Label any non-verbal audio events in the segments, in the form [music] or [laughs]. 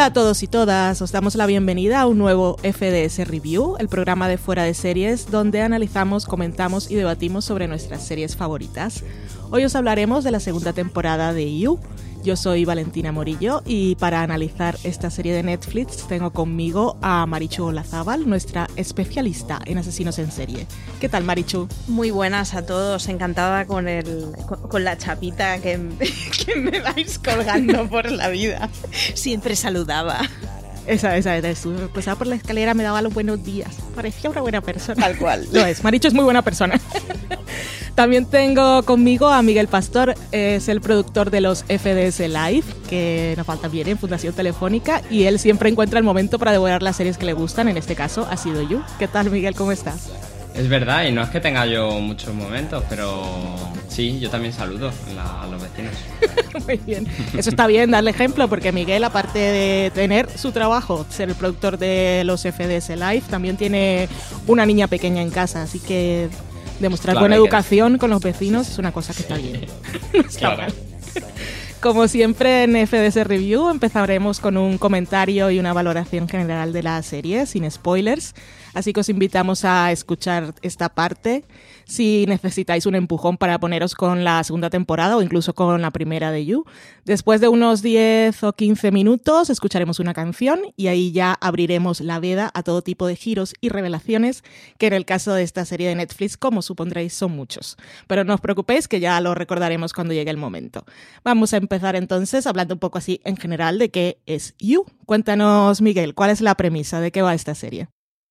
Hola a todos y todas, os damos la bienvenida a un nuevo FDS Review, el programa de fuera de series donde analizamos, comentamos y debatimos sobre nuestras series favoritas. Hoy os hablaremos de la segunda temporada de You, yo soy Valentina Morillo y para analizar esta serie de Netflix tengo conmigo a Marichu Olazábal, nuestra especialista en asesinos en serie. ¿Qué tal, Marichu? Muy buenas a todos, encantada con, el, con, la chapita que, [laughs] que me vais colgando por la vida. Siempre saludaba. Esa, esa, esa. Pasaba por la escalera, me daba los buenos días. Parecía una buena persona. Tal cual. [laughs] Lo es. Maricho es muy buena persona. [laughs] También tengo conmigo a Miguel Pastor, es el productor de los FDS Live, que nos falta bien en Fundación Telefónica, y él siempre encuentra el momento para devorar las series que le gustan, en este caso ha sido You. ¿Qué tal Miguel? ¿Cómo estás? Es verdad, y no es que tenga yo muchos momentos, pero sí, yo también saludo a los vecinos. [laughs] Muy bien. Eso está bien, darle ejemplo, porque Miguel, aparte de tener su trabajo, ser el productor de los FDS Live, también tiene una niña pequeña en casa, así que demostrar buena educación con los vecinos es una cosa que está bien. [laughs] claro. Como siempre en FDS Review empezaremos con un comentario y una valoración general de la serie, sin spoilers. Así que os invitamos a escuchar esta parte si necesitáis un empujón para poneros con la segunda temporada o incluso con la primera de You. Después de unos 10 o 15 minutos escucharemos una canción y ahí ya abriremos la veda a todo tipo de giros y revelaciones que en el caso de esta serie de Netflix, como supondréis, son muchos. Pero no os preocupéis que ya lo recordaremos cuando llegue el momento. Vamos a empezar entonces hablando un poco así en general de qué es You. Cuéntanos, Miguel, ¿cuál es la premisa? ¿De qué va esta serie?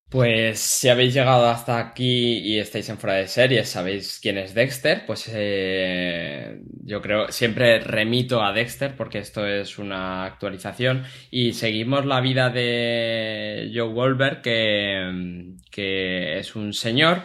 Pues si habéis llegado hasta aquí y estáis en fuera de series, sabéis quién es Dexter, pues eh, yo creo, siempre remito a Dexter porque esto es una actualización y seguimos la vida de Joe que, que es un señor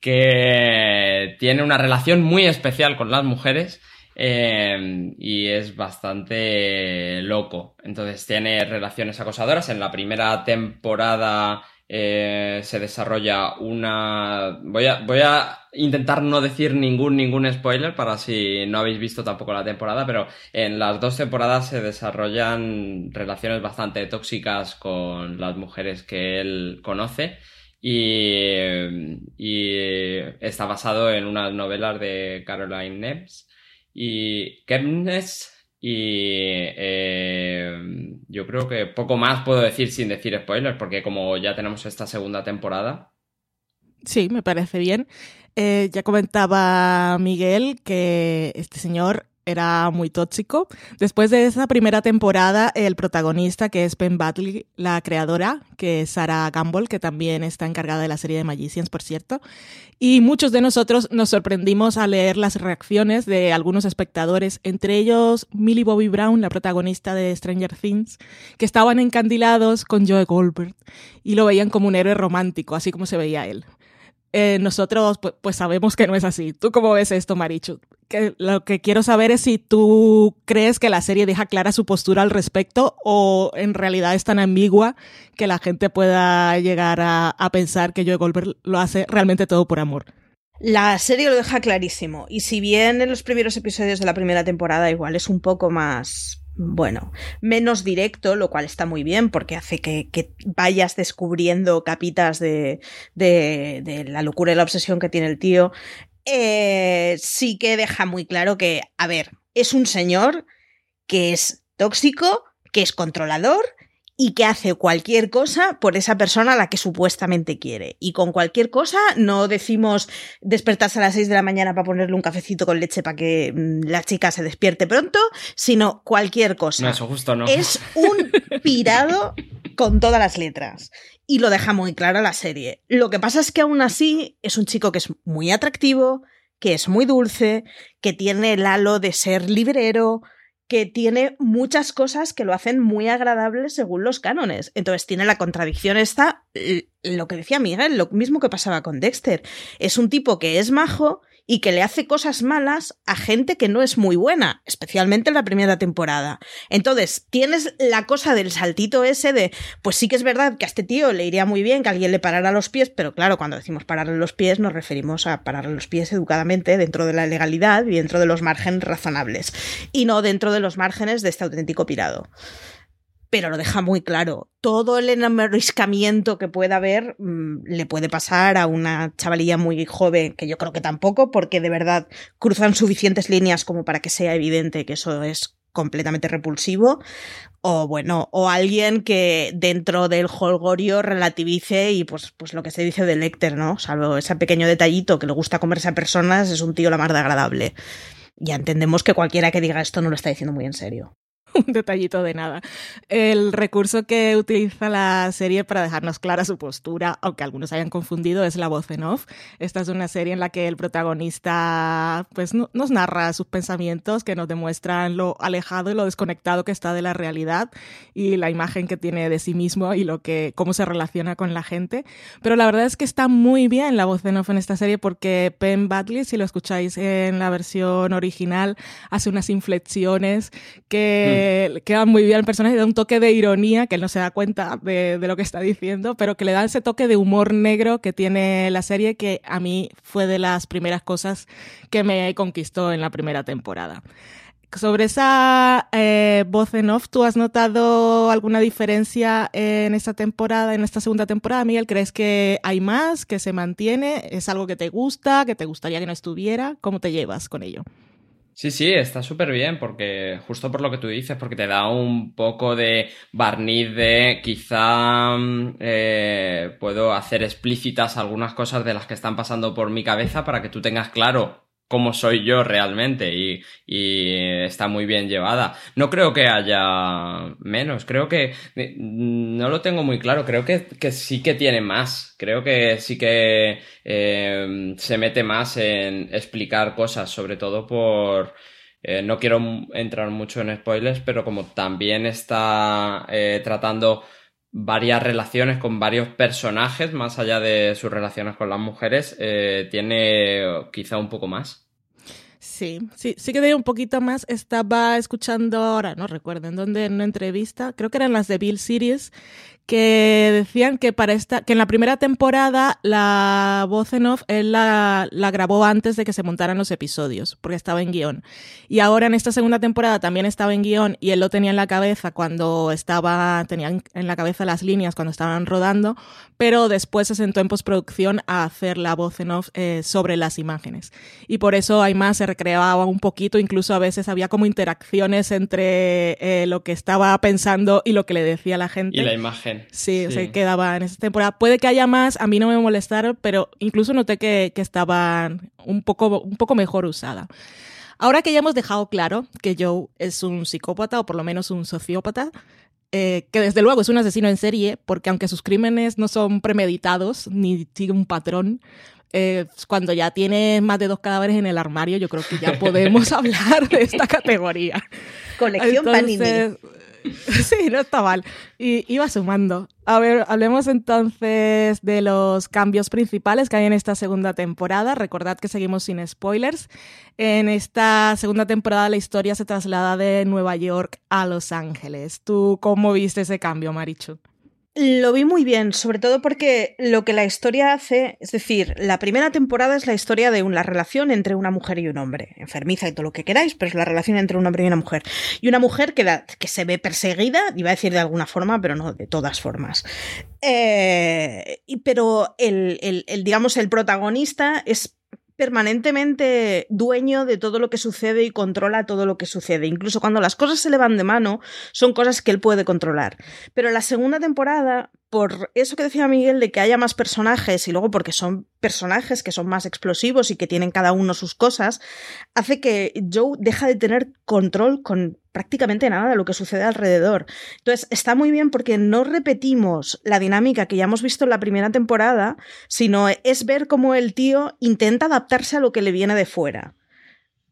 que tiene una relación muy especial con las mujeres eh, y es bastante loco. Entonces tiene relaciones acosadoras. En la primera temporada eh, se desarrolla una... Voy a, voy a intentar no decir ningún, ningún spoiler para si no habéis visto tampoco la temporada, pero en las dos temporadas se desarrollan relaciones bastante tóxicas con las mujeres que él conoce. Y, y está basado en unas novelas de Caroline Neves y Kemnes y eh, yo creo que poco más puedo decir sin decir spoilers, porque como ya tenemos esta segunda temporada. Sí, me parece bien. Eh, ya comentaba Miguel que este señor era muy tóxico. Después de esa primera temporada, el protagonista, que es Ben Batley, la creadora, que es Sarah Gamble, que también está encargada de la serie de Magicians, por cierto, y muchos de nosotros nos sorprendimos al leer las reacciones de algunos espectadores, entre ellos Millie Bobby Brown, la protagonista de Stranger Things, que estaban encandilados con Joe Goldberg y lo veían como un héroe romántico, así como se veía él. Eh, nosotros pues, pues, sabemos que no es así. ¿Tú cómo ves esto, Marichu? Que, lo que quiero saber es si tú crees que la serie deja clara su postura al respecto o en realidad es tan ambigua que la gente pueda llegar a, a pensar que Joe Goldberg lo hace realmente todo por amor. La serie lo deja clarísimo y si bien en los primeros episodios de la primera temporada igual es un poco más bueno, menos directo, lo cual está muy bien porque hace que, vayas descubriendo capitas de, de, la locura y la obsesión que tiene el tío. Eh, sí que deja muy claro que, a ver, es un señor que es tóxico, que es controlador y que hace cualquier cosa por esa persona a la que supuestamente quiere. Y con cualquier cosa no decimos despertarse a las 6 de la mañana para ponerle un cafecito con leche para que mm, la chica se despierte pronto, sino cualquier cosa. No, eso justo no. Es un pirado con todas las letras. Y lo deja muy claro la serie. Lo que pasa es que aún así es un chico que es muy atractivo, que es muy dulce, que tiene el halo de ser librero, que tiene muchas cosas que lo hacen muy agradable según los cánones. Entonces tiene la contradicción esta, lo que decía Miguel, lo mismo que pasaba con Dexter. Es un tipo que es majo y que le hace cosas malas a gente que no es muy buena, especialmente en la primera temporada. Entonces, tienes la cosa del saltito ese de, pues sí que es verdad que a este tío le iría muy bien que alguien le parara los pies, pero claro, cuando decimos pararle los pies nos referimos a pararle los pies educadamente dentro de la legalidad y dentro de los márgenes razonables, y no dentro de los márgenes de este auténtico pirado pero lo deja muy claro. Todo el enamoriscamiento que pueda haber mm, le puede pasar a una chavalilla muy joven, que yo creo que tampoco, porque de verdad cruzan suficientes líneas como para que sea evidente que eso es completamente repulsivo, o bueno, o alguien que dentro del holgorio relativice y pues, pues lo que se dice de Lecter, ¿no? Salvo ese pequeño detallito que le gusta comerse a personas, es un tío la más de agradable. Ya entendemos que cualquiera que diga esto no lo está diciendo muy en serio. [laughs] un detallito de nada. El recurso que utiliza la serie para dejarnos clara su postura, aunque algunos hayan confundido, es la voz en off. Esta es una serie en la que el protagonista pues, nos narra sus pensamientos que nos demuestran lo alejado y lo desconectado que está de la realidad y la imagen que tiene de sí mismo y lo que, cómo se relaciona con la gente. Pero la verdad es que está muy bien la voz en off en esta serie porque Penn Badley, si lo escucháis en la versión original, hace unas inflexiones que... Mm que queda muy bien el personaje, da un toque de ironía, que él no se da cuenta de, lo que está diciendo, pero que le da ese toque de humor negro que tiene la serie, que a mí fue de las primeras cosas que me conquistó en la primera temporada. Sobre esa eh, voz en off, ¿tú has notado alguna diferencia en esta temporada, en esta segunda temporada, Miguel? ¿Crees que hay más, que se mantiene? ¿Es algo que te gusta, que te gustaría que no estuviera? ¿Cómo te llevas con ello? Sí, sí, está súper bien porque justo por lo que tú dices, porque te da un poco de barniz de quizá mm, eh, puedo hacer explícitas algunas cosas de las que están pasando por mi cabeza para que tú tengas claro cómo soy yo realmente y, está muy bien llevada. No creo que haya menos, creo que eh, no lo tengo muy claro, creo que, sí que tiene más, creo que sí que eh, se mete más en explicar cosas, sobre todo por... Eh, no quiero entrar mucho en spoilers, pero como también está tratando varias relaciones con varios personajes, más allá de sus relaciones con las mujeres, tiene quizá un poco más. Sí, sí, sí que de un poquito más. Estaba escuchando ahora, no recuerdo en dónde, en una entrevista, creo que eran las de Bill Series, que decían que para esta, que en la primera temporada la voz en off él la, grabó antes de que se montaran los episodios, porque estaba en guion. Y ahora en esta segunda temporada también estaba en guion y él lo tenía en la cabeza cuando estaba, tenía en la cabeza las líneas cuando estaban rodando, pero después se sentó en postproducción a hacer la voz en off eh, sobre las imágenes. Y por eso hay más se recreaba un poquito, incluso a veces había como interacciones entre eh, lo que estaba pensando y lo que le decía la gente. Y la imagen. Sí, se quedaba en esa temporada. Puede que haya más, a mí no me molestaron, pero incluso noté que, que estaban un poco, un poco mejor usada. Ahora que ya hemos dejado claro que Joe es un psicópata o por lo menos un sociópata, eh, que desde luego es un asesino en serie, porque aunque sus crímenes no son premeditados ni sigue un patrón, eh, cuando ya tiene más de dos cadáveres en el armario, yo creo que ya podemos [laughs] hablar de esta categoría. Colección Panini. [laughs] sí, no está mal. Y iba sumando. A ver, hablemos entonces de los cambios principales que hay en esta segunda temporada. Recordad que seguimos sin spoilers. En esta segunda temporada la historia se traslada de Nueva York a Los Ángeles. ¿Tú cómo viste ese cambio, Marichu? Lo vi muy bien, sobre todo porque lo que la historia hace, es decir, la primera temporada es la historia de una relación entre una mujer y un hombre, enfermiza y todo lo que queráis, pero es la relación entre un hombre y una mujer. Y una mujer que, que se ve perseguida, iba a decir de alguna forma, pero no de todas formas. Eh, pero el, el, digamos, el protagonista es permanentemente dueño de todo lo que sucede y controla todo lo que sucede. Incluso cuando las cosas se le van de mano, son cosas que él puede controlar. Pero la segunda temporada, por eso que decía Miguel de que haya más personajes y luego porque son personajes que son más explosivos y que tienen cada uno sus cosas, hace que Joe deja de tener control con prácticamente nada de lo que sucede alrededor. Entonces, está muy bien porque no repetimos la dinámica que ya hemos visto en la primera temporada, sino es ver cómo el tío intenta adaptarse a lo que le viene de fuera.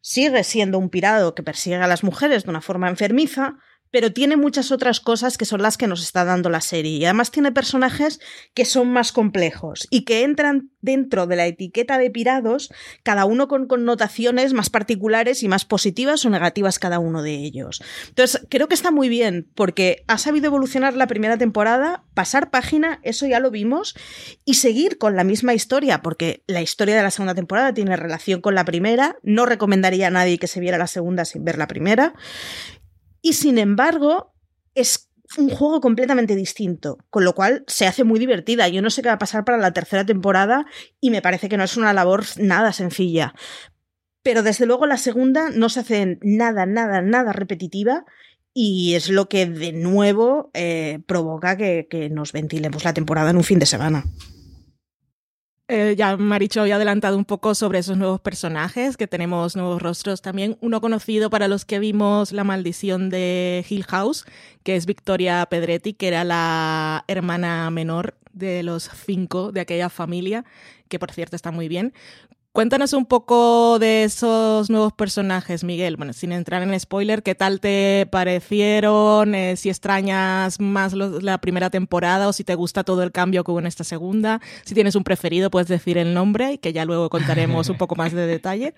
Sigue siendo un pirado que persigue a las mujeres de una forma enfermiza, pero tiene muchas otras cosas que son las que nos está dando la serie. Y además tiene personajes que son más complejos y que entran dentro de la etiqueta de pirados, cada uno con connotaciones más particulares y más positivas o negativas cada uno de ellos. Entonces, creo que está muy bien porque ha sabido evolucionar la primera temporada, pasar página, eso ya lo vimos, y seguir con la misma historia, porque la historia de la segunda temporada tiene relación con la primera. No recomendaría a nadie que se viera la segunda sin ver la primera. Y sin embargo, es un juego completamente distinto, con lo cual se hace muy divertida. Yo no sé qué va a pasar para la tercera temporada y me parece que no es una labor nada sencilla. Pero desde luego la segunda no se hace nada, nada, nada repetitiva y es lo que de nuevo eh, provoca que, que nos ventilemos la temporada en un fin de semana. Eh, ya Maricho había adelantado un poco sobre esos nuevos personajes, que tenemos nuevos rostros también. Uno conocido para los que vimos La maldición de Hill House, que es Victoria Pedretti, que era la hermana menor de los cinco de aquella familia, que por cierto está muy bien. Cuéntanos un poco de esos nuevos personajes, Miguel. Bueno, sin entrar en spoiler, ¿qué tal te parecieron? Eh, si extrañas más la primera temporada o si te gusta todo el cambio que hubo en esta segunda. Si tienes un preferido, puedes decir el nombre y que ya luego contaremos un poco más de detalle.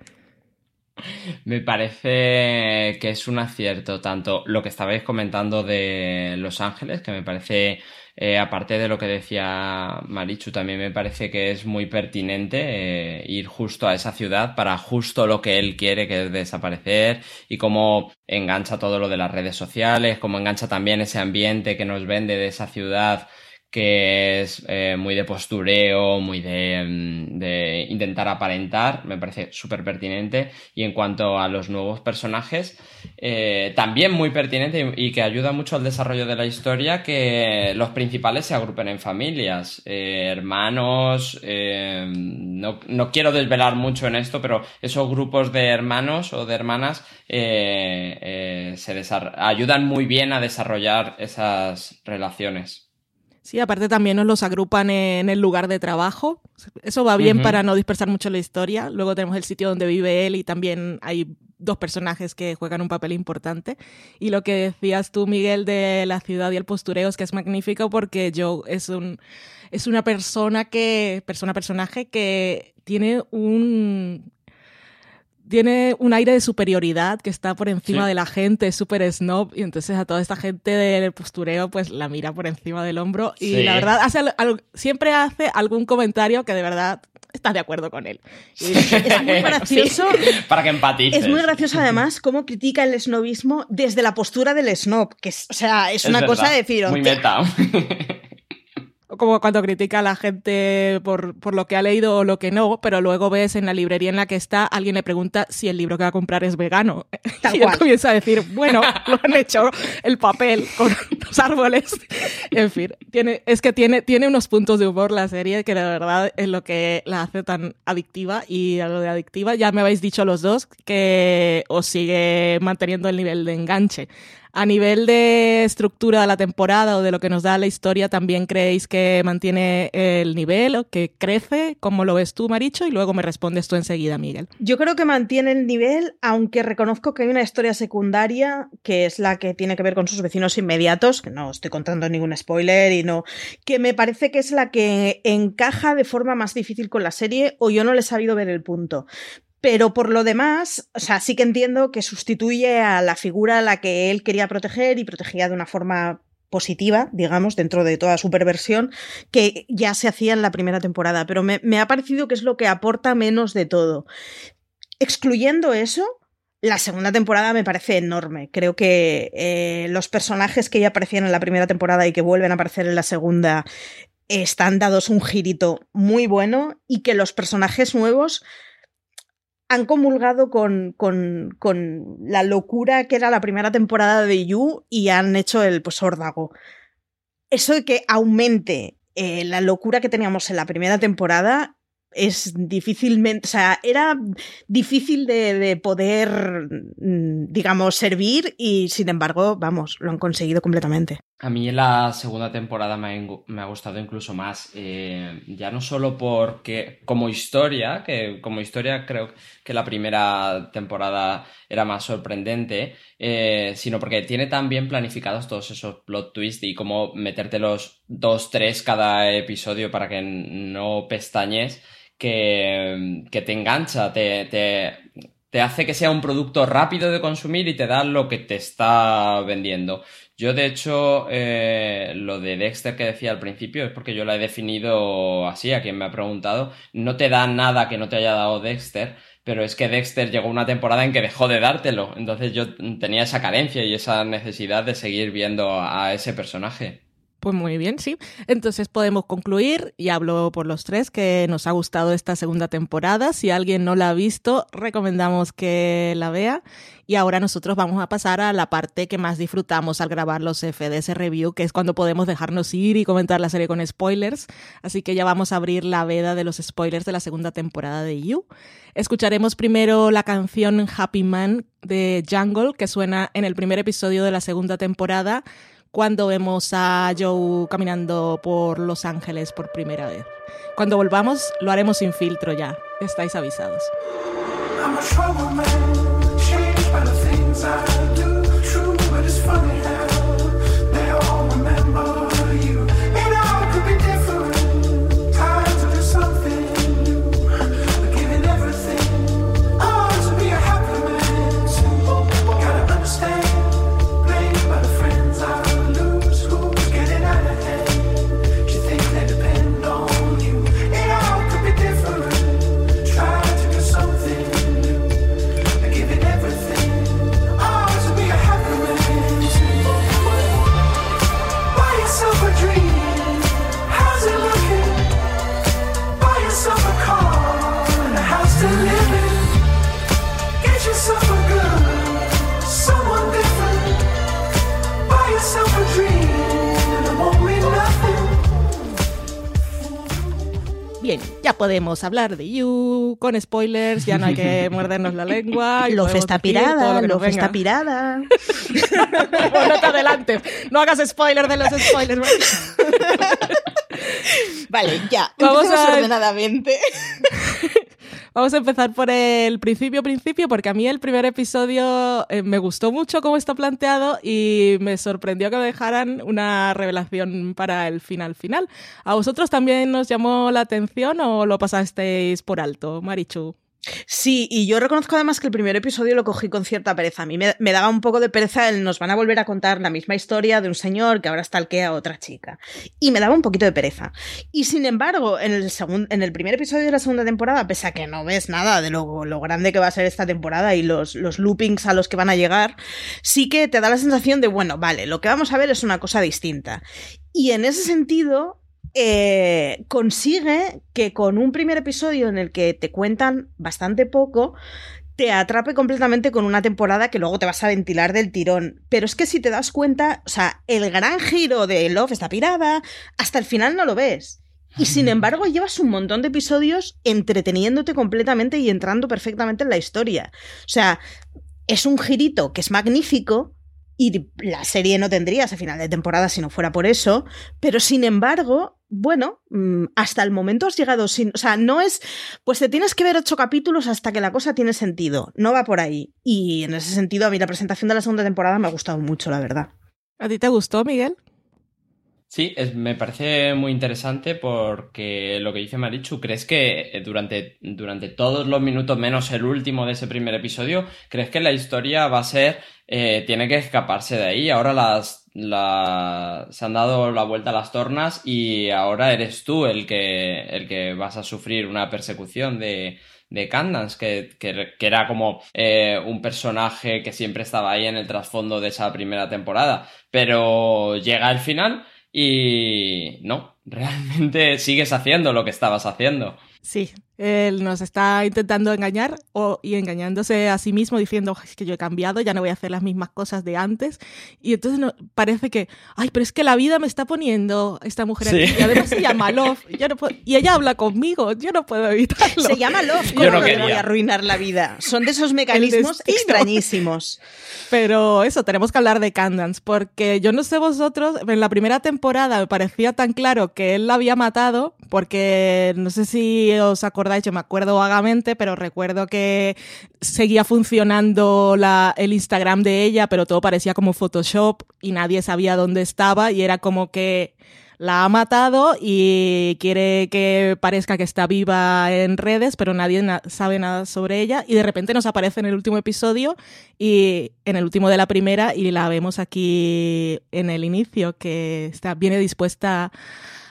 [laughs] Me parece que es un acierto tanto lo que estabais comentando de Los Ángeles, que me parece eh, aparte de lo que decía Marichu, también me parece que es muy pertinente eh, ir justo a esa ciudad para justo lo que él quiere, que es desaparecer, y cómo engancha todo lo de las redes sociales, cómo engancha también ese ambiente que nos vende de esa ciudad que es eh, muy de postureo, muy de, mm, intentar aparentar, me parece súper pertinente. Y en cuanto a los nuevos personajes, eh, también muy pertinente y, que ayuda mucho al desarrollo de la historia que los principales se agrupen en familias, eh, hermanos, no, no, quiero desvelar mucho en esto, pero esos grupos de hermanos o de hermanas se ayudan muy bien a desarrollar esas relaciones. Sí, aparte también nos los agrupan en el lugar de trabajo. Eso va bien para no dispersar mucho la historia. Luego tenemos el sitio donde vive él y también hay dos personajes que juegan un papel importante. Y lo que decías tú, Miguel, de la ciudad y el postureo es que es magnífico porque Joe es un es una persona que persona personaje que tiene un tiene un aire de superioridad que está por encima de la gente, es súper snob, y entonces a toda esta gente del postureo pues la mira por encima del hombro y la verdad hace siempre hace algún comentario que de verdad estás de acuerdo con él. es muy [laughs] gracioso. para que empatices. Es muy gracioso además cómo critica el snobismo desde la postura del snob, que es, o sea, es, una cosa de decir... Muy meta. [laughs] como cuando critica a la gente por, por, lo que ha leído o lo que no, pero luego ves en la librería en la que está, alguien le pregunta si el libro que va a comprar es vegano. [laughs] y él comienza a decir, bueno, [laughs] lo han hecho el papel con [laughs] los árboles. en fin, tiene, es que tiene, tiene unos puntos de humor la serie que de verdad es lo que la hace tan adictiva. Y a lo de adictiva, ya me habéis dicho los dos que os sigue manteniendo el nivel de enganche. A nivel de estructura de la temporada o de lo que nos da la historia, ¿también creéis que mantiene el nivel o que crece? ¿Cómo lo ves tú, Maricho? Y luego me respondes tú enseguida, Miguel. Yo creo que mantiene el nivel, aunque reconozco que hay una historia secundaria que es la que tiene que ver con sus vecinos inmediatos, que no estoy contando ningún spoiler y no, que me parece que es la que encaja de forma más difícil con la serie o yo no le he sabido ver el punto. Pero por lo demás, o sea, sí que entiendo que sustituye a la figura a la que él quería proteger y protegía de una forma positiva, digamos, dentro de toda su perversión, que ya se hacía en la primera temporada. Pero me, ha parecido que es lo que aporta menos de todo. Excluyendo eso, la segunda temporada me parece enorme. Creo que eh, los personajes que ya aparecían en la primera temporada y que vuelven a aparecer en la segunda están dados un girito muy bueno y que los personajes nuevos han comulgado con, con, con, la locura que era la primera temporada de You y han hecho el pues órdago. Eso de que aumente eh, la locura que teníamos en la primera temporada es difícilmente, o sea, era difícil de, poder, mm, digamos, servir y sin embargo, vamos, lo han conseguido completamente. A mí la segunda temporada me ha, gustado incluso más, eh, ya no solo porque como historia, que como historia creo que la primera temporada era más sorprendente, eh, sino porque tiene tan bien planificados todos esos plot twists y cómo meterte los dos, tres cada episodio para que no pestañes que, te engancha, te, te, hace que sea un producto rápido de consumir y te da lo que te está vendiendo. Yo, de hecho, eh, lo de Dexter que decía al principio es porque yo la he definido así, a quien me ha preguntado, no te da nada que no te haya dado Dexter, pero es que Dexter llegó una temporada en que dejó de dártelo, entonces yo tenía esa carencia y esa necesidad de seguir viendo a ese personaje. Pues muy bien, sí. Entonces podemos concluir, y hablo por los tres, que nos ha gustado esta segunda temporada. Si alguien no la ha visto, recomendamos que la vea. Y ahora nosotros vamos a pasar a la parte que más disfrutamos al grabar los FDS Review, que es cuando podemos dejarnos ir y comentar la serie con spoilers. Así que ya vamos a abrir la veda de los spoilers de la segunda temporada de You. Escucharemos primero la canción Happy Man de Jungle, que suena en el primer episodio de la segunda temporada cuando vemos a Joe caminando por Los Ángeles por primera vez. Cuando volvamos, lo haremos sin filtro ya. Estáis avisados. Ya podemos hablar de You con spoilers, ya no hay que [laughs] mordernos la lengua. Lof está pirada, Lof está pirada. [laughs] no te adelantes, no hagas spoiler de los spoilers. [laughs] vale, ya, vamos a ordenadamente. Vamos a empezar por el principio, principio, porque a mí el primer episodio eh, me gustó mucho cómo está planteado y me sorprendió que dejaran una revelación para el final final. ¿A vosotros también nos llamó la atención o lo pasasteis por alto, Marichu? Sí, y yo reconozco además que el primer episodio lo cogí con cierta pereza. A mí me, daba un poco de pereza el nos van a volver a contar la misma historia de un señor que ahora stalkea a otra chica. Y me daba un poquito de pereza. Y sin embargo, en el, en el primer episodio de la segunda temporada, pese a que no ves nada de lo, lo grande que va a ser esta temporada y los, los loopings a los que van a llegar, sí que te da la sensación de, bueno, vale, lo que vamos a ver es una cosa distinta. Y en ese sentido, eh, consigue que con un primer episodio en el que te cuentan bastante poco, te atrape completamente con una temporada que luego te vas a ventilar del tirón. Pero es que si te das cuenta, o sea, el gran giro de Love está pirada, hasta el final no lo ves. Y sin embargo, llevas un montón de episodios entreteniéndote completamente y entrando perfectamente en la historia. O sea, es un girito que es magnífico, y la serie no tendría ese final de temporada si no fuera por eso, pero sin embargo, bueno, mm, hasta el momento has llegado sin, o sea, no es, pues te tienes que ver ocho capítulos hasta que la cosa tiene sentido, no va por ahí. Y en ese sentido, a mí la presentación de la segunda temporada me ha gustado mucho, la verdad. ¿A ti te gustó, Miguel? Sí, me parece muy interesante porque lo que dice Marichu, ¿crees que eh, durante, durante todos los minutos, menos el último de ese primer episodio, crees que la historia va a ser, eh, tiene que escaparse de ahí? Ahora las, se han dado la vuelta a las tornas y ahora eres tú el que, el que vas a sufrir una persecución de, de Candance, que, era como eh, un personaje que siempre estaba ahí en el trasfondo de esa primera temporada. Pero llega el final y no, [laughs] realmente sigues haciendo lo que estabas haciendo. Sí, Él nos está intentando engañar o, y engañándose a sí mismo diciendo es que yo he cambiado, ya no voy a hacer las mismas cosas de antes. Y entonces no, parece que, ay, pero es que la vida me está poniendo esta mujer aquí. Y además se llama Love. y ella habla conmigo, yo no puedo evitarlo. Se llama Love, ¿cómo no, no voy a arruinar la vida? Son de esos mecanismos extrañísimos. Pero eso, tenemos que hablar de Candance, porque yo no sé vosotros, en la primera temporada me parecía tan claro que él la había matado, porque no sé si os acordáis yo me acuerdo vagamente, pero recuerdo que seguía funcionando la, el Instagram de ella, pero todo parecía como Photoshop y nadie sabía dónde estaba y era como que la ha matado y quiere que parezca que está viva en redes, pero nadie sabe nada sobre ella. Y de repente nos aparece en el último episodio y en el último de la primera y la vemos aquí en el inicio que está viene dispuesta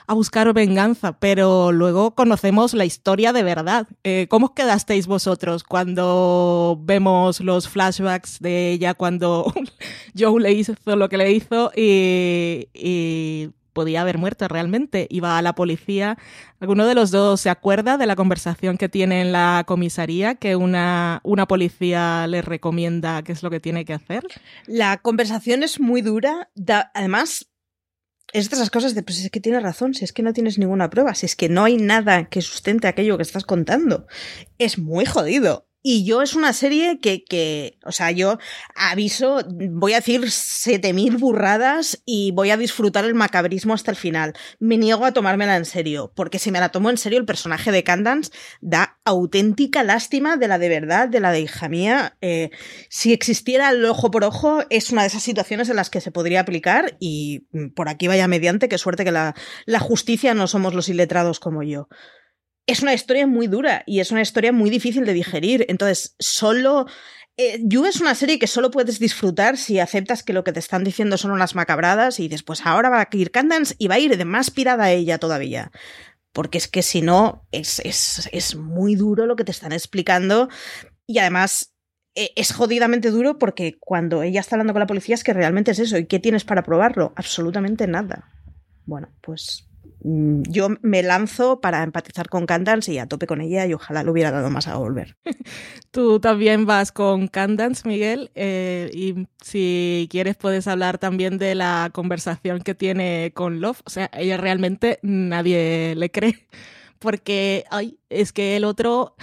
a buscar venganza, pero luego conocemos la historia de verdad. Eh, ¿Cómo os quedasteis vosotros cuando vemos los flashbacks de ella cuando [laughs] Joe le hizo lo que le hizo y, podía haber muerto realmente? Iba a la policía. ¿Alguno de los dos se acuerda de la conversación que tiene en la comisaría que una, una policía le recomienda qué es lo que tiene que hacer? La conversación es muy dura. además, es de esas cosas de, pues es que tienes razón, si es que no tienes ninguna prueba, si es que no hay nada que sustente aquello que estás contando. Es muy jodido. Y yo es una serie que, que, o sea, yo aviso, voy a decir 7000 burradas y voy a disfrutar el macabrismo hasta el final. Me niego a tomármela en serio, porque si me la tomo en serio, el personaje de Candance da auténtica lástima de la de verdad, de la de hija mía. Eh, si existiera el ojo por ojo, es una de esas situaciones en las que se podría aplicar y por aquí vaya mediante, qué suerte que la, la justicia no somos los iletrados como yo es una historia muy dura y es una historia muy difícil de digerir. Entonces, solo... Eh, you es una serie que solo puedes disfrutar si aceptas que lo que te están diciendo son unas macabradas y después ahora va a ir Candance y va a ir de más pirada a ella todavía. Porque es que si no, es, es, es muy duro lo que te están explicando y además eh, es jodidamente duro porque cuando ella está hablando con la policía es que realmente es eso. ¿Y qué tienes para probarlo? Absolutamente nada. Bueno, pues yo me lanzo para empatizar con Candance y a tope con ella y ojalá lo hubiera dado más a volver. [laughs] Tú también vas con Candance, Miguel, eh, y si quieres puedes hablar también de la conversación que tiene con Love. O sea, ella realmente nadie le cree [laughs] porque ay, es que el otro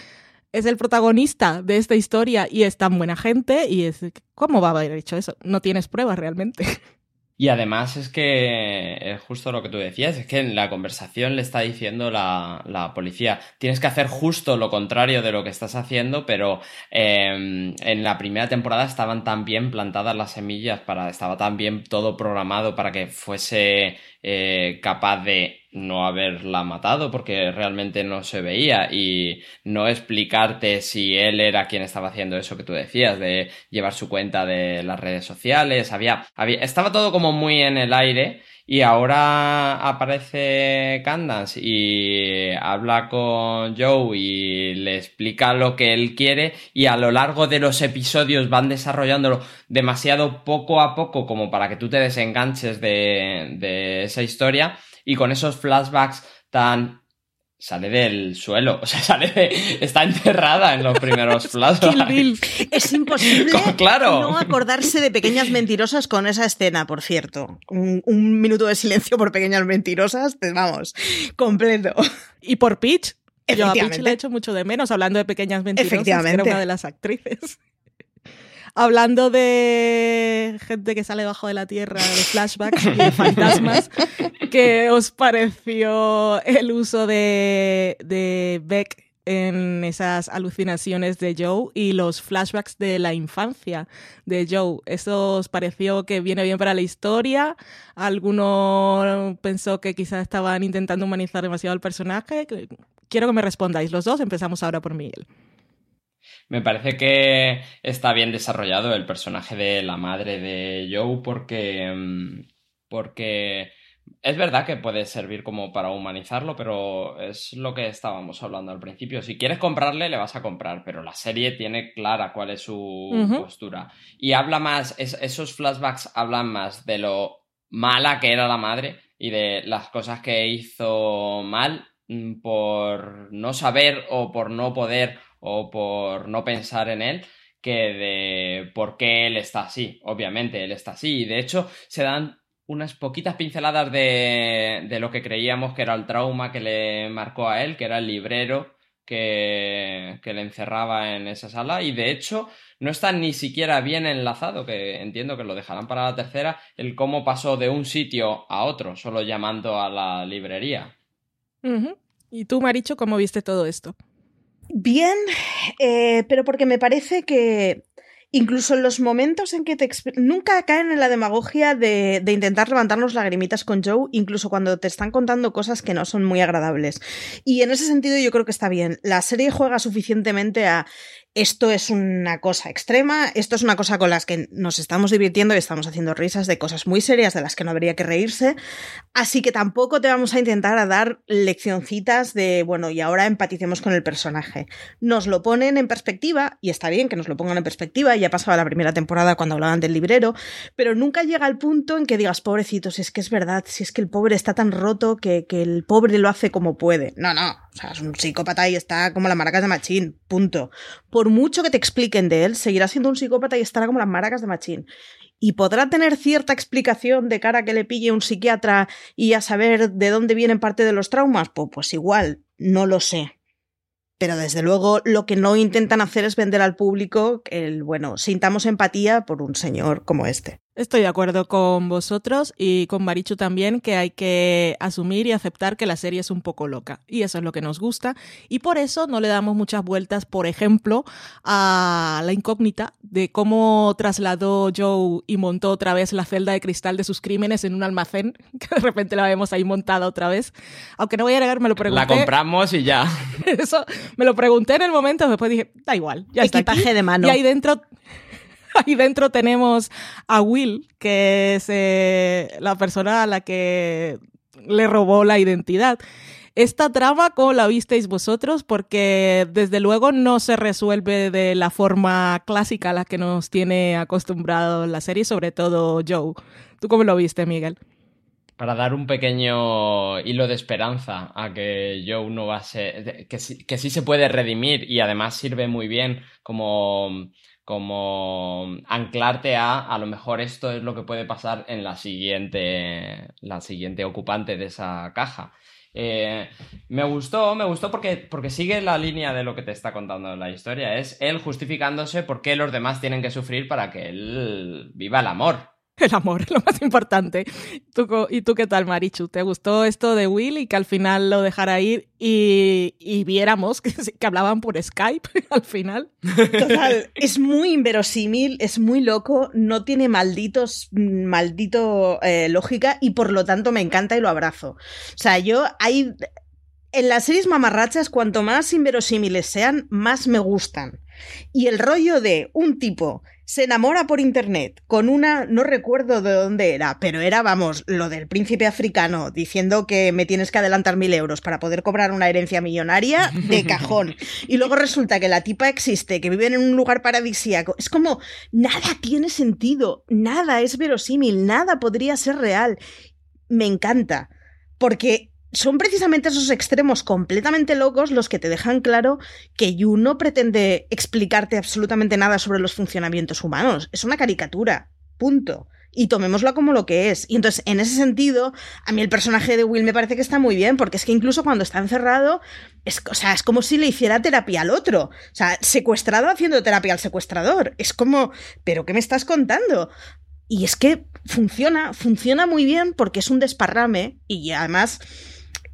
es el protagonista de esta historia y es tan buena gente y es ¿cómo va a haber hecho eso? No tienes pruebas realmente. [laughs] Y además es que es justo lo que tú decías, es que en la conversación le está diciendo la, la policía, tienes que hacer justo lo contrario de lo que estás haciendo, pero em, en la primera temporada estaban tan bien plantadas las semillas, para, estaba tan bien todo programado para que fuese eh, capaz de no haberla matado porque realmente no se veía. Y no explicarte si él era quien estaba haciendo eso que tú decías de llevar su cuenta de las redes sociales. Había, había estaba todo como muy en el aire y ahora aparece Candance y habla con Joe y le explica lo que él quiere y a lo largo de los episodios van desarrollándolo demasiado poco a poco como para que tú te desenganches de, de esa historia y con esos flashbacks tan sale del suelo, [laughs] o sea, sale de, está enterrada en los primeros [laughs] flashbacks. Es imposible [laughs] claro. no acordarse de pequeñas mentirosas con esa escena, por cierto. Un, minuto de silencio por pequeñas mentirosas, pues vamos, completo. Y por Peach, yo a Peach le he hecho mucho de menos hablando de pequeñas mentirosas, Efectivamente. era una de las actrices. Hablando de gente que sale bajo de la tierra, de flashbacks y de fantasmas, [laughs] ¿qué os pareció el uso de, de Beck en esas alucinaciones de Joe y los flashbacks de la infancia de Joe. ¿Eso os pareció que viene bien para la historia? ¿Alguno pensó que quizás estaban intentando humanizar demasiado al personaje? Quiero que me respondáis los dos. Empezamos ahora por Miguel. Me parece que está bien desarrollado el personaje de la madre de Joe porque, mm, porque es verdad que puede servir como para humanizarlo, pero es lo que estábamos hablando al principio. Si quieres comprarle, le vas a comprar, pero la serie tiene clara cuál es su postura. Y habla más, esos flashbacks hablan más de lo mala que era la madre y de las cosas que hizo mal mm, por no saber o por no poder o por no pensar en él que de por qué él está así. Obviamente, él está así. Y de hecho, se dan unas poquitas pinceladas de, de lo que creíamos que era el trauma que le marcó a él, que era el librero que, que le encerraba en esa sala. Y de hecho, no está ni siquiera bien enlazado, que entiendo que lo dejarán para la tercera, el cómo pasó de un sitio a otro, solo llamando a la librería. ¿Y tú, Maricho, cómo viste todo esto? Bien, eh, pero porque me parece que incluso en los momentos en que te nunca caen en la demagogia de, de, intentar levantarnos lagrimitas con Joe, incluso cuando te están contando cosas que no son muy agradables. Y en ese sentido yo creo que está bien. La serie juega suficientemente a esto es una cosa extrema, esto es una cosa con las que nos estamos divirtiendo y estamos haciendo risas de cosas muy serias de las que no habría que reírse, así que tampoco te vamos a intentar dar leccioncitas de, bueno, y ahora empaticemos con el personaje. Nos lo ponen en perspectiva, y está bien que nos lo pongan en perspectiva, ya pasaba la primera temporada cuando hablaban del librero, pero nunca llega al punto en que digas, pobrecito, si es que es verdad, si es que el pobre está tan roto que, que el pobre lo hace como puede. No, no, o sea, es un psicópata y está como la maracas de Machín, punto. Mucho que te expliquen de él, seguirá siendo un psicópata y estará como las maracas de Machín. Y podrá tener cierta explicación de cara a que le pille un psiquiatra y a saber de dónde vienen parte de los traumas. Pues, pues igual, no lo sé. Pero desde luego lo que no intentan hacer es vender al público el, bueno, sintamos empatía por un señor como este. Estoy de acuerdo con vosotros y con Marichu también que hay que asumir y aceptar que la serie es un poco loca y eso es lo que nos gusta y por eso no le damos muchas vueltas, por ejemplo, a la incógnita de cómo trasladó Joe y montó otra vez la celda de cristal de sus crímenes en un almacén, [laughs] que de repente la vemos ahí montada otra vez. Aunque no voy a negar, me lo pregunté. La compramos y ya. [laughs] Eso me lo pregunté en el momento, después dije, da igual, ya Equipaje [laughs] está aquí. de mano. Y ahí dentro [laughs] ahí dentro tenemos a Will, que es eh, la persona a la que le robó la identidad. Esta trama, ¿cómo la visteis vosotros? Porque desde luego no se resuelve de la forma clásica a la que nos tiene acostumbrado la serie, sobre todo Joe. ¿Tú cómo lo viste, Miguel? Para dar un pequeño hilo de esperanza a que Joe no va a ser. que sí, que sí se puede redimir y además sirve muy bien como como anclarte a a lo mejor esto es lo que puede pasar en la siguiente la siguiente ocupante de esa caja. Eh, me gustó me gustó porque porque sigue la línea de lo que te está contando la historia. Es él justificándose por qué los demás tienen que sufrir para que él viva el amor el amor, [laughs] lo más importante. ¿Tú, ¿Y tú qué tal, Marichu? ¿Te gustó esto de Will y que al final lo dejara ir y, y viéramos [laughs] que, que, hablaban por Skype [laughs] al final? Total, es muy inverosímil, es muy loco, no tiene malditos, maldito eh, lógica y por lo tanto me encanta y lo abrazo. O sea, yo hay... En las series mamarrachas, cuanto más inverosímiles sean, más me gustan. Y el rollo de un tipo se enamora por internet con una, no recuerdo de dónde era, pero era, vamos, lo del príncipe africano diciendo que me tienes que adelantar mil euros para poder cobrar una herencia millonaria de [laughs] cajón. Y luego resulta que la tipa existe, que vive en un lugar paradisíaco. Es como, nada tiene sentido, nada es verosímil, nada podría ser real. Me encanta. Porque son precisamente esos extremos completamente locos los que te dejan claro que Yu no pretende explicarte absolutamente nada sobre los funcionamientos humanos. Es una caricatura. Punto. Y tomémosla como lo que es. Y entonces, en ese sentido, a mí el personaje de Will me parece que está muy bien, porque es que incluso cuando está encerrado, es, o sea, es como si le hiciera terapia al otro. O sea, secuestrado haciendo terapia al secuestrador. Es como, ¿pero qué me estás contando? Y es que funciona, funciona muy bien porque es un desparrame y además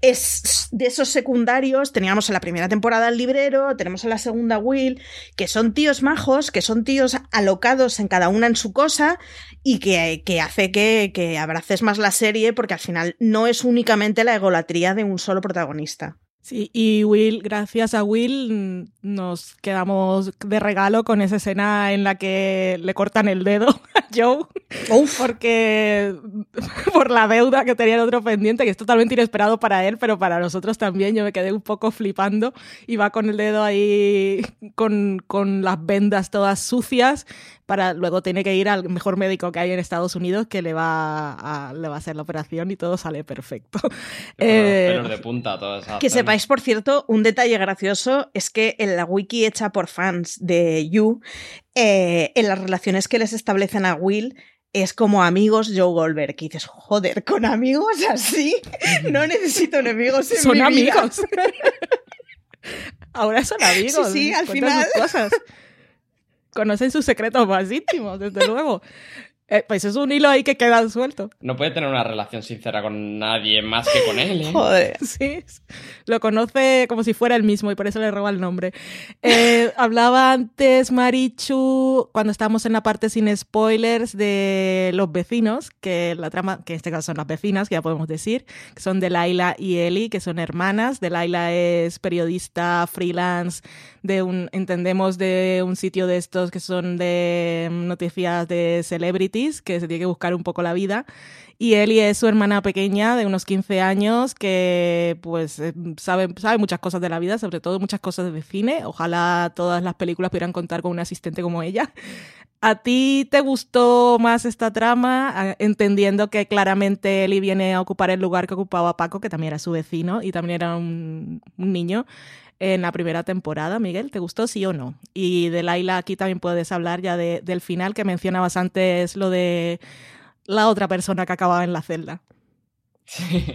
es de esos secundarios, teníamos en la primera temporada el librero, tenemos en la segunda Will, que son tíos majos, que son tíos alocados en cada una en su cosa y que, que hace que, que abraces más la serie porque al final no es únicamente la egolatría de un solo protagonista. Sí, y Will, gracias a Will, nos quedamos de regalo con esa escena en la que le cortan el dedo [laughs] a Joe. Uf. Porque por la deuda que tenía el otro pendiente, que es totalmente inesperado para él, pero para nosotros también. Yo me quedé un poco flipando y va con el dedo ahí con, con las vendas todas sucias para luego tiene que ir al mejor médico que hay en Estados Unidos que le va a, le va a hacer la operación y todo sale perfecto. Eh, pelos de punta, todo eso. Que sepáis, por cierto, un detalle gracioso es que en la wiki hecha por fans de You, eh, en las relaciones que les establecen a Will, es como amigos Joe Goldberg. Y dices, joder, con amigos así, no necesito enemigos en Son mi vida". amigos. [laughs] Ahora son amigos. Sí, sí, al sus final. cosas. Conocen sus secretos más íntimos, desde [laughs] luego. Eh, pues es un hilo ahí que queda suelto. No puede tener una relación sincera con nadie más que con él, ¿eh? [laughs] Joder. Sí, lo conoce como si fuera el mismo y por eso le roba el nombre. Eh, [laughs] hablaba antes Marichu, cuando estábamos en la parte sin spoilers, de los vecinos, que la trama, que en este caso son las vecinas, que ya podemos decir, que son Delaila y Eli, que son hermanas. Delaila es periodista freelance de un, entendemos, de un sitio de estos que son de noticias de que se tiene que buscar un poco la vida. Y Ellie es su hermana pequeña de unos 15 años que pues eh, sabe, sabe muchas cosas de la vida, sobre todo muchas cosas de cine. Ojalá todas las películas pudieran contar con un asistente como ella. ¿A ti te gustó más esta trama? Ah, Entendiendo que claramente Ellie viene a ocupar el lugar que ocupaba Paco, que también era su vecino y también era un niño en la primera temporada. Miguel, ¿te gustó sí o no? Y de Laila aquí también puedes hablar ya de- del final que mencionabas antes, lo de la otra persona que acababa en la celda. [laughs] Sí.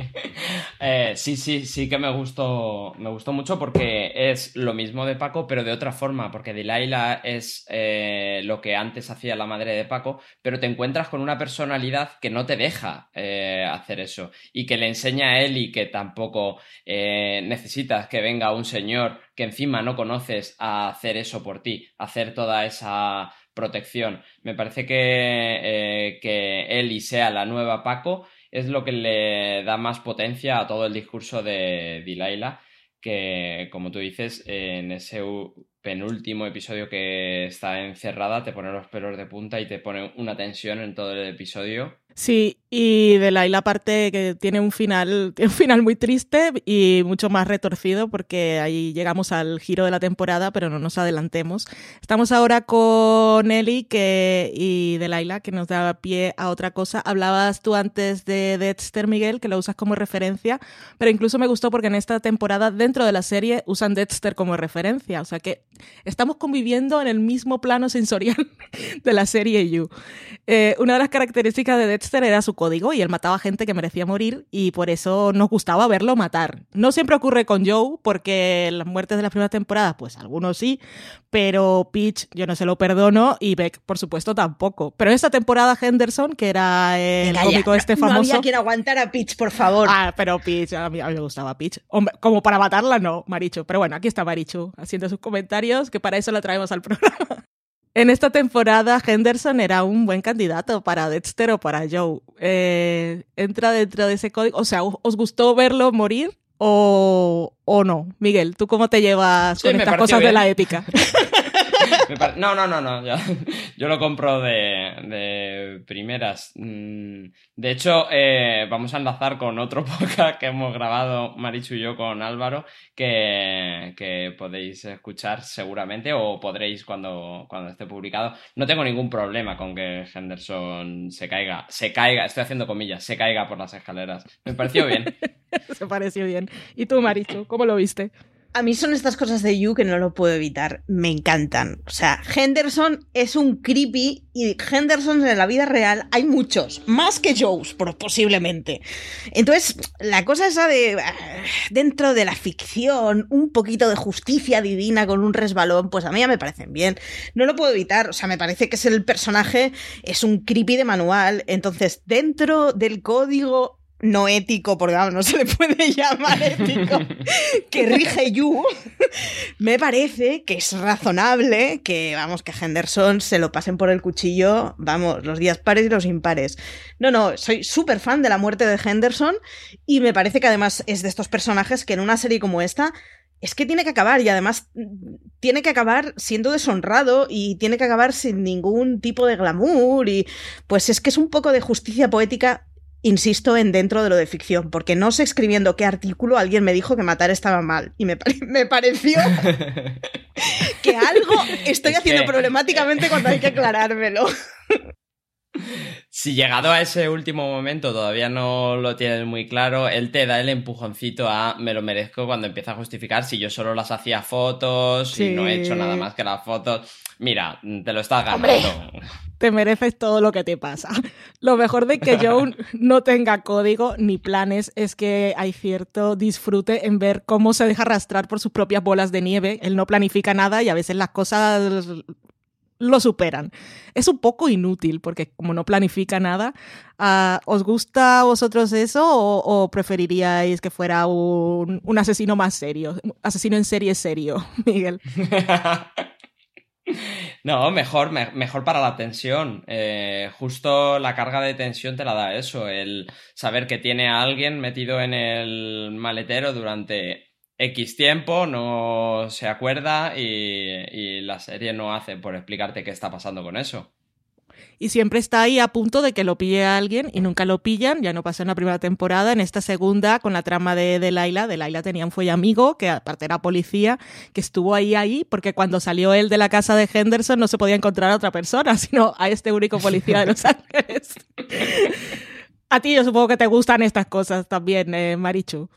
Eh, sí, sí, sí que me gustó, me gustó mucho porque es lo mismo de Paco, pero de otra forma, porque Delilah es eh, lo que antes hacía la madre de Paco, pero te encuentras con una personalidad que no te deja eh, hacer eso y que le enseña a él que tampoco necesitas que venga un señor que encima no conoces a hacer eso por ti, hacer toda esa protección. Me parece que, que sea la nueva Paco es lo que le da más potencia a todo el discurso de Delilah, que como tú dices, en ese penúltimo episodio que está encerrada te pone los pelos de punta y te pone una tensión en todo el episodio. Sí, y de Laila aparte que tiene un final, [laughs] un final muy triste y mucho más retorcido porque ahí llegamos al giro de la temporada, pero no nos adelantemos. Estamos ahora con Eli que, y de Laila que nos da pie a otra cosa. Hablabas tú antes de Dexter, Miguel, que lo usas como referencia, pero incluso me gustó porque en esta temporada dentro de la serie usan Dexter como referencia, o sea que estamos conviviendo en el mismo plano sensorial [laughs] de la serie You. Eh, una de las características de Dexter era su código y él mataba gente que merecía morir y por eso nos gustaba verlo matar. No siempre ocurre con Joe porque las muertes de las primeras temporadas, pues algunos sí, pero Peach yo no se lo perdono y Beck por supuesto tampoco. Pero esta temporada Henderson, que era el Venga, ya, cómico este no, No famoso... había quien aguantara a Peach, por favor. Ah, pero Peach, a mí, a mí me gustaba Peach. Hombre, como para matarla, no, Marichu. Pero bueno, aquí está Marichu haciendo sus comentarios, que para eso la traemos al programa. En esta temporada, Henderson era un buen candidato para Dexter o para Joe. Eh, entra dentro de ese código. O sea, ¿os gustó verlo morir o, o no? Miguel, ¿tú cómo te llevas Sí, con estas cosas de la épica? [laughs] No, no, no, no. Yo, [laughs] yo lo compro de, de primeras. Mm, De hecho, eh, vamos a enlazar con otro [laughs] podcast que hemos grabado Marichu y yo con Álvaro, que, que podéis escuchar seguramente o podréis cuando, cuando esté publicado. No tengo ningún problema con que Henderson se caiga, se caiga, estoy haciendo comillas, se caiga por las escaleras. Me pareció bien. [laughs] Se pareció bien. ¿Y tú, Marichu, cómo lo viste? A mí son estas cosas de You que no lo puedo evitar. Me encantan. O sea, Henderson es un creepy y Henderson en la vida real hay muchos, más que Joes, posiblemente. Entonces, la cosa esa de ah, dentro de la ficción, un poquito de justicia divina con un resbalón, pues a mí ya me parecen bien. No lo puedo evitar. O sea, me parece que es el personaje, es un creepy de manual. Entonces, dentro del código no ético, porque vamos, no se le puede [laughs] llamar ético, que rige You, me parece que es razonable que, vamos, que Henderson se lo pasen por el cuchillo, vamos, los días pares y los impares. No, no, soy súper fan de la muerte de Henderson y me parece que además es de estos personajes que en una serie como esta es que tiene que acabar y además mm, tiene que acabar siendo deshonrado y tiene que acabar sin ningún tipo de glamour y pues es que es un poco de justicia poética insisto en dentro de lo de ficción, porque no sé escribiendo qué artículo alguien me dijo que matar estaba mal y me, me pareció [laughs] que algo estoy haciendo problemáticamente cuando hay que aclarármelo. [laughs] Si llegado a ese último momento todavía no lo tienes muy claro, él te da el empujoncito a me lo merezco cuando empieza a justificar si yo solo las hacía fotos y no he hecho nada más que las fotos. Mira, te lo estás ganando. te mereces todo lo que te pasa. Lo mejor de que Joe no tenga código ni planes es que hay cierto disfrute en ver cómo se deja arrastrar por sus propias bolas de nieve. Él no planifica nada y a veces las cosas lo superan. Es un poco inútil porque como no planifica nada, ah, ¿os gusta a vosotros eso o, preferiríais que fuera un, asesino más serio? Asesino en serie serio, [laughs] Miguel. [laughs] No, mejor, mejor para la tensión. Eh, justo la carga de tensión te la da eso, el saber que tiene a alguien metido en el maletero durante X tiempo, no se acuerda y, la serie no hace por explicarte qué está pasando con eso. Y siempre está ahí a punto de que lo pille a alguien y nunca lo pillan. Ya no pasó en la primera temporada. En esta segunda, con la trama de, de Laila, de Laila tenía un amigo, que aparte era policía, que estuvo ahí, ahí, porque cuando salió él de la casa de Henderson no se podía encontrar a otra persona, [laughs] sino a este único policía de Los Ángeles. [laughs] a ti yo supongo que te gustan estas cosas también, eh, Marichu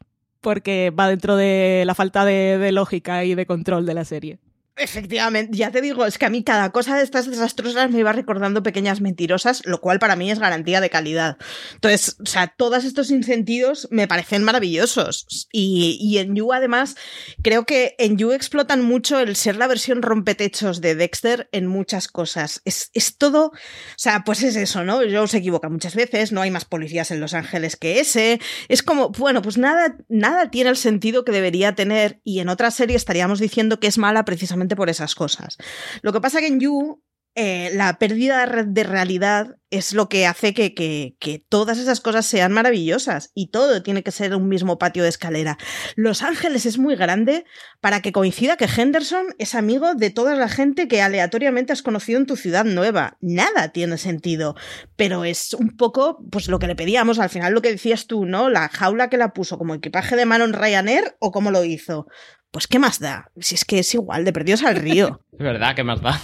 porque va dentro de la falta de, lógica y de control de la serie. Efectivamente, ya te digo, es que a mí cada cosa de estas desastrosas me iba recordando pequeñas mentirosas, lo cual para mí es garantía de calidad. Entonces, o sea, todos estos incentivos me parecen maravillosos. Y, y en You, además, creo que en You explotan mucho el ser la versión rompetechos de Dexter en muchas cosas. Es, es todo, o sea, pues es eso, ¿no? Joe se equivoca muchas veces, no hay más policías en Los Ángeles que ese. Es como, bueno, pues nada, nada tiene el sentido que debería tener, y en otra serie estaríamos diciendo que es mala precisamente por esas cosas. Lo que pasa que en You eh, la pérdida de realidad es lo que hace que, que, todas esas cosas sean maravillosas y todo tiene que ser un mismo patio de escalera. Los Ángeles es muy grande para que coincida que Henderson es amigo de toda la gente que aleatoriamente has conocido en tu ciudad nueva. Nada tiene sentido, pero es un poco pues lo que le pedíamos, al final lo que decías tú, ¿no? La jaula que la puso como equipaje de mano en Ryanair o cómo lo hizo. Pues qué más da, si es que es igual, de perdidos al río. [laughs] Es verdad, qué más da.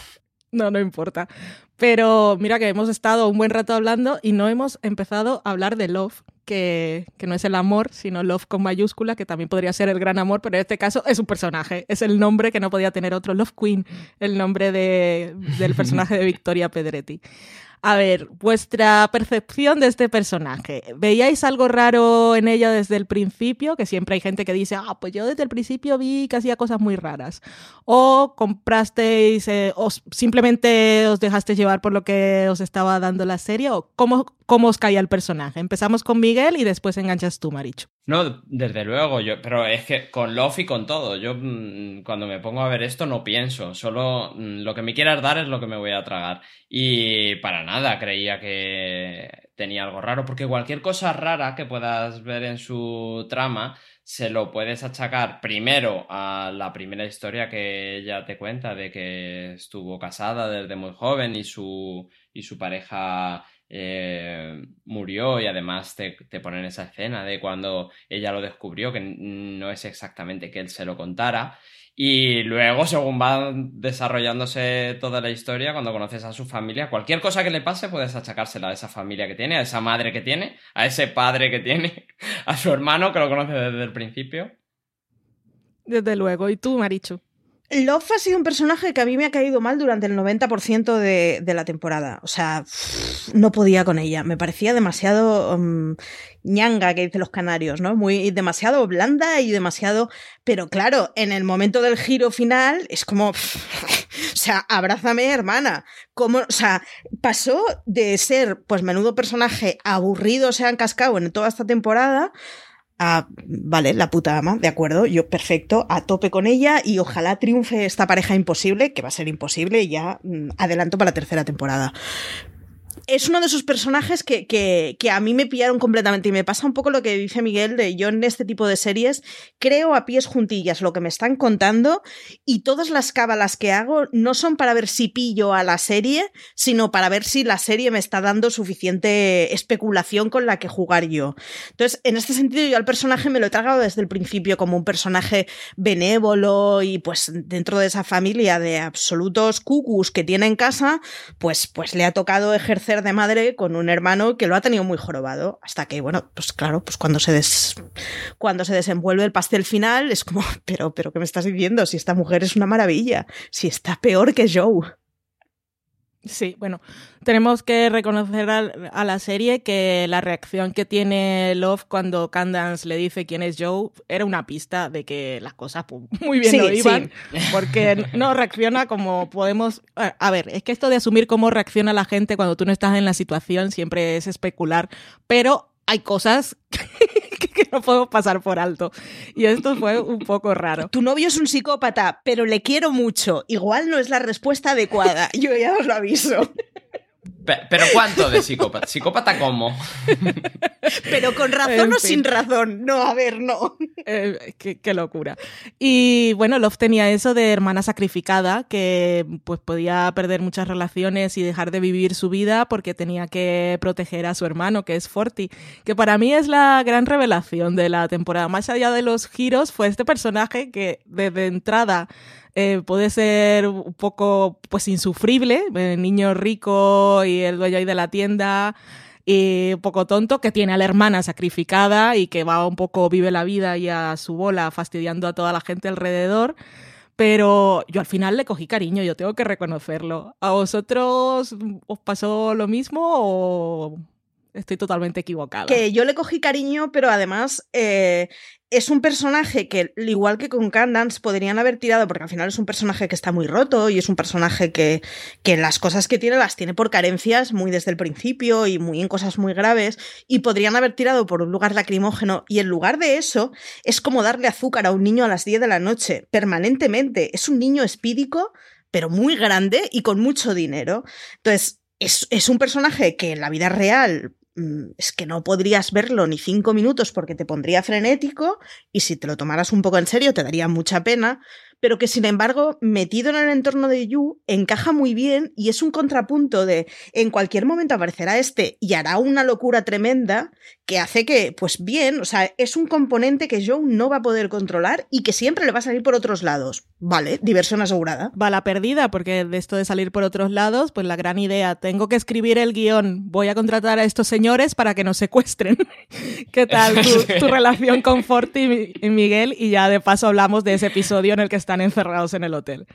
No, no importa. Pero mira que hemos estado un buen rato hablando y no hemos empezado a hablar de love, que, que, no es el amor, sino love con mayúscula, que también podría ser el gran amor, pero en este caso es un personaje. Es el nombre que no podía tener otro. Love Queen, el nombre de, del personaje de Victoria Pedretti. A ver, vuestra percepción de este personaje. ¿Veíais algo raro en ella desde el principio? Que siempre hay gente que dice, ah, pues yo desde el principio vi que hacía cosas muy raras. ¿O comprasteis, eh, o simplemente os dejasteis llevar por lo que os estaba dando la serie? ¿O cómo, cómo os caía el personaje? Empezamos con Miguel y después enganchas tú, Maricho. No, desde luego, yo, pero es que con Love y con todo, yo mm, cuando me pongo a ver esto no pienso, solo mm, lo que me quieras dar es lo que me voy a tragar. Y para nada creía que tenía algo raro, porque cualquier cosa rara que puedas ver en su trama se lo puedes achacar primero a la primera historia que ella te cuenta de que estuvo casada desde muy joven y su, y su pareja eh, murió y además te, te, ponen esa escena de cuando ella lo descubrió, que no es exactamente que él se lo contara. Y luego, según va desarrollándose toda la historia, cuando conoces a su familia, cualquier cosa que le pase puedes achacársela a esa familia que tiene, a esa madre que tiene, a ese padre que tiene, [laughs] a su hermano que lo conoce desde el principio. Desde luego. ¿Y tú, Marichu? Love ha sido un personaje que a mí me ha caído mal durante el 90% de, la temporada. O sea, no podía con ella. Me parecía demasiado um, ñanga, que dicen los canarios, ¿no? Muy demasiado blanda y demasiado. Pero claro, en el momento del giro final es como. [laughs] o sea, abrázame, hermana. Como, o sea, pasó de ser, pues, menudo personaje aburrido, se han cascado en toda esta temporada Ah, vale, la puta ama, de acuerdo, yo perfecto, a tope con ella y ojalá triunfe esta pareja imposible, que va a ser imposible, y ya mm, adelanto para la tercera temporada es uno de esos personajes que, que, que, a mí me pillaron completamente y me pasa un poco lo que dice Miguel de yo en este tipo de series creo a pies juntillas lo que me están contando y todas las cábalas que hago no son para ver si pillo a la serie, sino para ver si la serie me está dando suficiente especulación con la que jugar yo. Entonces, en este sentido yo al personaje me lo he tragado desde el principio como un personaje benévolo y pues dentro de esa familia de absolutos cucus que tiene en casa, pues, pues le ha tocado ejercer de madre con un hermano que lo ha tenido muy jorobado. Hasta que, bueno, pues claro, pues cuando se, des... cuando se desenvuelve el pastel final es como, [laughs] pero, pero, ¿qué me estás diciendo? Si esta mujer es una maravilla, si está peor que Joe. Sí, bueno, tenemos que reconocer a, la serie que la reacción que tiene Love cuando Candance le dice quién es Joe era una pista de que las cosas pues, muy bien lo iban, porque no reacciona como podemos... A ver, es que esto de asumir cómo reacciona la gente cuando tú no estás en la situación siempre es especular, pero hay cosas [laughs] que no podemos pasar por alto. Y esto fue un poco raro. Tu novio es un psicópata, pero le quiero mucho. Igual no es la respuesta adecuada. Yo ya os lo aviso. [laughs] Pero ¿cuánto de psicópata? ¿Psicópata cómo? [laughs] Pero con razón o sin razón. No, a ver, no. Eh, qué, locura. Y bueno, Love tenía eso de hermana sacrificada, que pues podía perder muchas relaciones y dejar de vivir su vida porque tenía que proteger a su hermano, que es Forti. Que para mí es la gran revelación de la temporada. Más allá de los giros, fue este personaje que desde entrada eh, puede ser un poco pues insufrible, el niño rico y el dueño ahí de la tienda y un poco tonto, que tiene a la hermana sacrificada y que va un poco, vive la vida y a su bola fastidiando a toda la gente alrededor. Pero yo al final le cogí cariño, yo tengo que reconocerlo. ¿A vosotros os pasó lo mismo o estoy totalmente equivocada? Que yo le cogí cariño, pero además eh, es un personaje que, igual que con Candance, podrían haber tirado, porque al final es un personaje que está muy roto y es un personaje que, que las cosas que tiene las tiene por carencias muy desde el principio y muy en cosas muy graves, y podrían haber tirado por un lugar lacrimógeno, y en lugar de eso, es como darle azúcar a un niño a las 10 de la noche, permanentemente. Es un niño espídico, pero muy grande y con mucho dinero. Entonces, es, es un personaje que en la vida real es que no podrías verlo ni cinco minutos porque te pondría frenético y si te lo tomaras un poco en serio te daría mucha pena, pero que sin embargo, metido en el entorno de Yu, encaja muy bien y es un contrapunto de en cualquier momento aparecerá este y hará una locura tremenda que hace que, pues bien, o sea, es un componente que Joe no va a poder controlar y que siempre le va a salir por otros lados. Vale, diversión asegurada. Va la perdida, porque de esto de salir por otros lados, pues la gran idea, tengo que escribir el guion, voy a contratar a estos señores para que nos secuestren. [laughs] ¿Qué tal tu, [laughs] relación con Forti y Miguel? Y ya de paso hablamos de ese episodio en el que están encerrados en el hotel.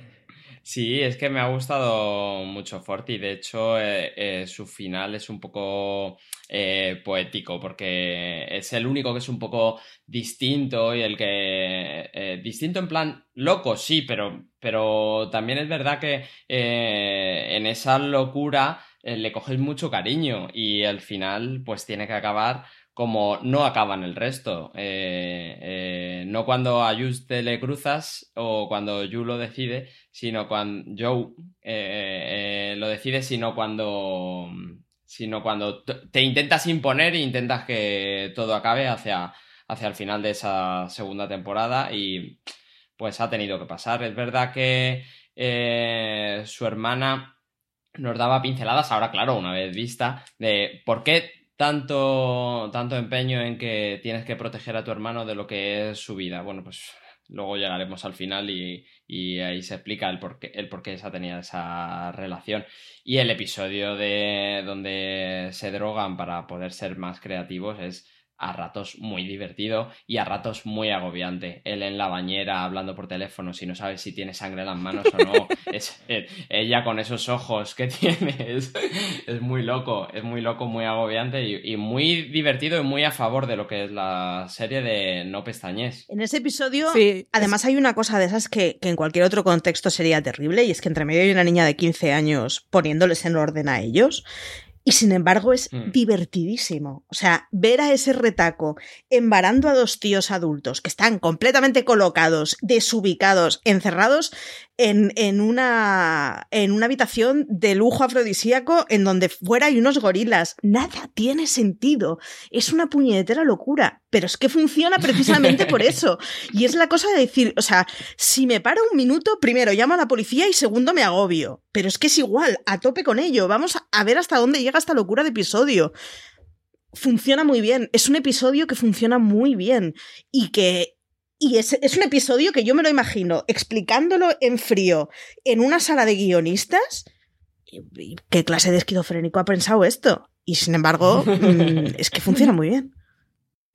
Sí, es que me ha gustado mucho Forti. De hecho, eh, eh, su final es un poco eh, poético porque es el único que es un poco distinto y el que... distinto en plan loco, sí, pero, pero también es verdad que en esa locura le coges mucho cariño y al final pues tiene que acabar como no acaban el resto. Eh, eh, no cuando a Just le cruzas o cuando Yu lo decide, sino cuando Joe eh, lo decide, sino cuando sino cuando te intentas imponer e intentas que todo acabe hacia, hacia el final de esa segunda temporada y pues ha tenido que pasar. Es verdad que su hermana nos daba pinceladas, ahora claro, una vez vista, de por qué tanto, tanto empeño en que tienes que proteger a tu hermano de lo que es su vida. Bueno, pues luego llegaremos al final y, ahí se explica el por, qué, el por qué esa tenía esa relación. Y el episodio de donde se drogan para poder ser más creativos es a ratos muy divertido y a ratos muy agobiante. Él en la bañera hablando por teléfono, si no sabes si tiene sangre en las manos o no. [laughs] es, eh, ella con esos ojos que [laughs] tiene. Es, muy loco, es muy loco, muy agobiante y, muy divertido y muy a favor de lo que es la serie de No Pestañés. En ese episodio, además hay una cosa de esas que, que en cualquier otro contexto sería terrible y es que entre medio hay una niña de 15 años poniéndoles en orden a ellos Y sin embargo es Mm. divertidísimo. O sea, ver a ese retaco embarando a dos tíos adultos que están completamente colocados, desubicados, encerrados en, en una, en una habitación de lujo afrodisíaco en donde fuera hay unos gorilas. Nada tiene sentido. Es una puñetera locura. Pero es que funciona precisamente por [laughs] eso. Y es la cosa de decir, o sea, si me paro un minuto, primero llamo a la policía y segundo me agobio. Pero es que es igual, a tope con ello. Vamos a ver hasta dónde llega esta locura de episodio. Funciona muy bien. Es un episodio que funciona muy bien. Y que. Y es, es un episodio que yo me lo imagino explicándolo en frío en una sala de guionistas. ¿Qué clase de esquizofrénico ha pensado esto? Y sin embargo, [laughs] mm, es que funciona muy bien.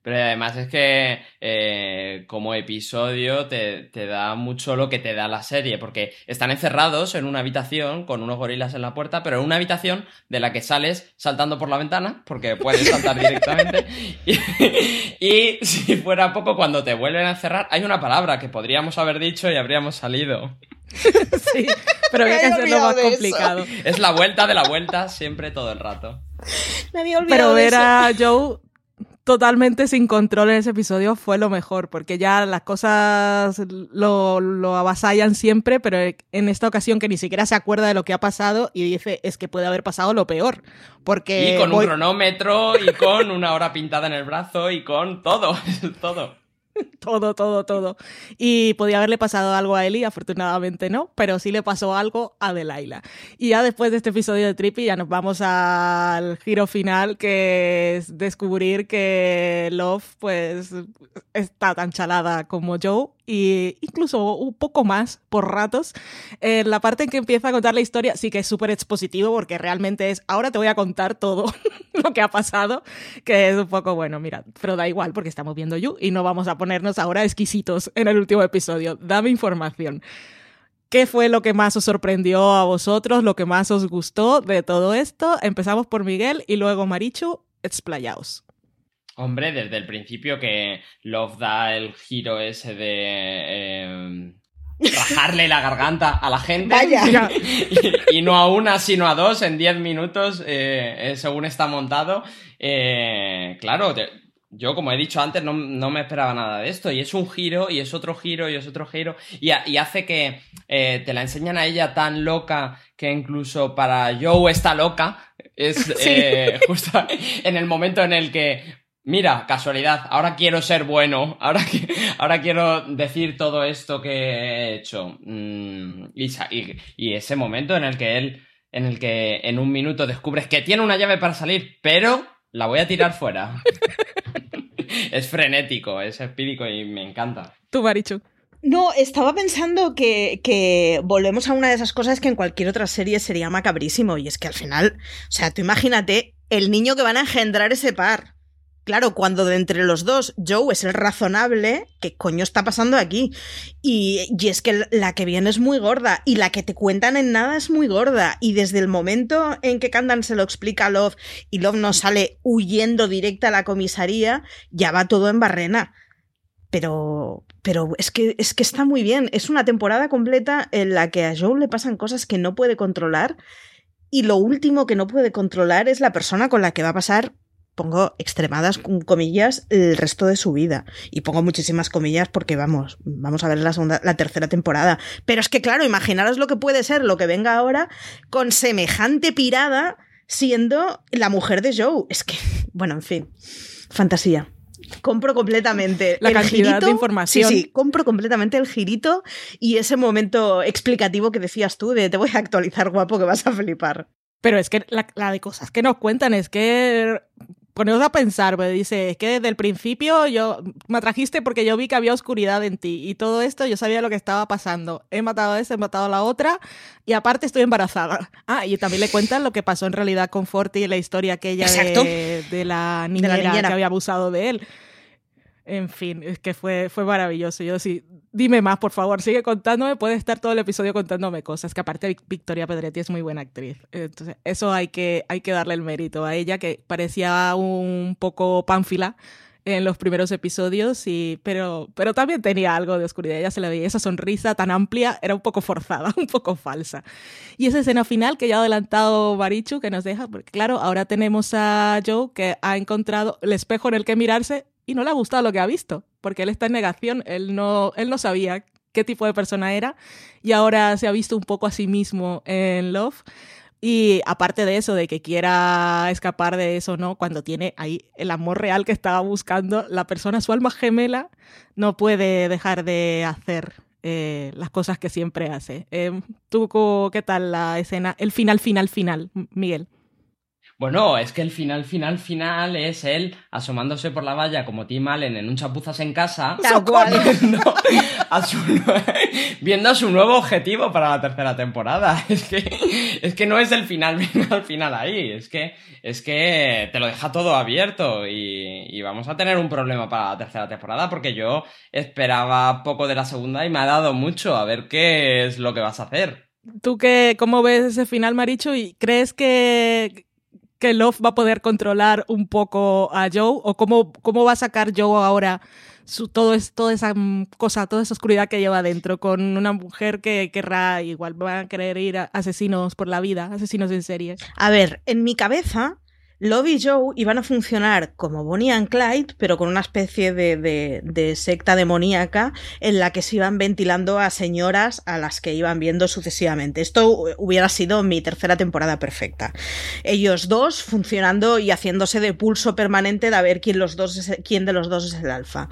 Pero además es que eh, como episodio te, te da mucho lo que te da la serie, porque están encerrados en una habitación con unos gorilas en la puerta, pero en una habitación de la que sales saltando por la ventana, porque [laughs] puedes saltar directamente. Y, y si fuera poco, cuando te vuelven a encerrar, hay una palabra que podríamos haber dicho y habríamos salido. [laughs] Sí, pero había Me que hacerlo más complicado. Es la vuelta de la vuelta siempre todo el rato. Me había olvidado Pero ver a Joe totalmente sin control en ese episodio fue lo mejor, porque ya las cosas lo, lo avasallan siempre, pero en esta ocasión que ni siquiera se acuerda de lo que ha pasado y dice, es que puede haber pasado lo peor. Porque Y con un cronómetro y con una hora pintada en el brazo y con todo, [laughs] todo. [laughs] todo, todo, todo. Y podía haberle pasado algo a Ellie, afortunadamente no, pero sí le pasó algo a Delilah. Y ya después de este episodio de Trippy ya nos vamos al giro final, que es descubrir que Love, pues, está tan chalada como Joe, y incluso un poco más por ratos. En la parte en que empieza a contar la historia sí que es súper expositivo, porque realmente es, ahora te voy a contar todo [laughs] lo que ha pasado, que es un poco bueno, mira, pero da igual porque estamos viendo You y no vamos a ponernos ahora exquisitos en el último episodio. Dame información. ¿Qué fue lo que más os sorprendió a vosotros, lo que más os gustó de todo esto? Empezamos por Miguel y luego Marichu, explayaos. Hombre, desde el principio que Love da el giro ese de eh, rajarle la garganta a la gente. Vaya. [laughs] Y, y no a una, sino a dos en 10 minutos, eh, eh, según está montado. Eh, claro, te- yo como he dicho antes, no, no me esperaba nada de esto. Y es un giro, y es otro giro, y es otro giro. Y, ha- y hace que eh, te la enseñan a ella tan loca que incluso para Joe está loca. Es eh, justo en el momento en el que Mira, casualidad, ahora quiero ser bueno, [laughs] ahora, qui- ahora quiero decir todo esto que he hecho. Mm, y- y ese momento en el que él, en el que en un minuto descubres que tiene una llave para salir, pero la voy a tirar fuera. [laughs] es frenético, es espírico y me encanta. Tú, Marichu. No, estaba pensando que, que volvemos a una de esas cosas que en cualquier otra serie sería macabrísimo. Y es que al final, o sea, tú imagínate el niño que van a engendrar ese par. Claro, cuando de entre los dos Joe es el razonable, ¿qué coño está pasando aquí? Y, y es que la que viene es muy gorda y la que te cuentan en nada es muy gorda. Y desde el momento en que Candan se lo explica a Love y Love no sale huyendo directa a la comisaría, ya va todo en barrena. Pero, pero es que, es que está muy bien. Es una temporada completa en la que a Joe le pasan cosas que no puede controlar. Y lo último que no puede controlar es la persona con la que va a pasar, pongo extremadas com- comillas, el resto de su vida. Y pongo muchísimas comillas porque vamos, vamos a ver la segunda, la tercera temporada. Pero es que claro, imaginaros lo que puede ser lo que venga ahora con semejante pirada siendo la mujer de Joe. Es que, [laughs] bueno, en fin, fantasía. Compro completamente La el cantidad girito. de información. Sí, sí, compro completamente el girito y ese momento explicativo que decías tú de te voy a actualizar guapo que vas a flipar. Pero es que la, la de cosas que nos cuentan es que poneos a pensar, pues dice, es que desde el principio yo me atrajiste porque yo vi que había oscuridad en ti y todo esto yo sabía lo que estaba pasando. He matado a esta, he matado a la otra y aparte estoy embarazada. [laughs] Ah, y también le cuentan lo que pasó en realidad con Forti y la historia aquella de, de la niñera, niñera. que había abusado de él. En fin, es que fue, fue maravilloso. Yo sí, dime más, por favor, sigue contándome. Puede estar todo el episodio contándome cosas. Que aparte Vic- Victoria Pedretti es muy buena actriz. Entonces, eso hay que, hay que darle el mérito a ella, que parecía un poco pánfila en los primeros episodios, y, pero, pero también tenía algo de oscuridad. Ya se le veía esa sonrisa tan amplia, era un poco forzada, [laughs] un poco falsa. Y esa escena final que ya ha adelantado Barichu, que nos deja, porque claro, ahora tenemos a Joe que ha encontrado el espejo en el que mirarse y no le ha gustado lo que ha visto, porque él está en negación, él no, él no sabía qué tipo de persona era y ahora se ha visto un poco a sí mismo en Love. Y aparte de eso, de que quiera escapar de eso, ¿no? Cuando tiene ahí el amor real que estaba buscando, la persona, su alma gemela, no puede dejar de hacer eh, las cosas que siempre hace. Eh, ¿Tú qué tal la escena? El final, final, final, Miguel. Bueno, es que el final, final, final es él asomándose por la valla como Tim Allen en un chapuzas en casa. Viendo [laughs] a, su, viendo a su nuevo objetivo para la tercera temporada. [laughs] Es que, es que no es el final, [laughs] final, final ahí. Es que, es que te lo deja todo abierto y, y vamos a tener un problema para la tercera temporada porque yo esperaba poco de la segunda y me ha dado mucho. A ver qué es lo que vas a hacer. ¿Tú qué, cómo ves ese final, Maricho? ¿Y crees que, que Love va a poder controlar un poco a Joe o cómo, cómo va a sacar Joe ahora su, todo es, toda esa mm, cosa, toda esa oscuridad que lleva adentro con una mujer que querrá igual va a querer ir a asesinos por la vida, asesinos en serie. A ver, en mi cabeza Love y Joe iban a funcionar como Bonnie and Clyde, pero con una especie de, secta demoníaca en la que se iban ventilando a señoras a las que iban viendo sucesivamente. Esto hubiera sido mi tercera temporada perfecta. Ellos dos funcionando y haciéndose de pulso permanente de a ver quién de los dos es el alfa.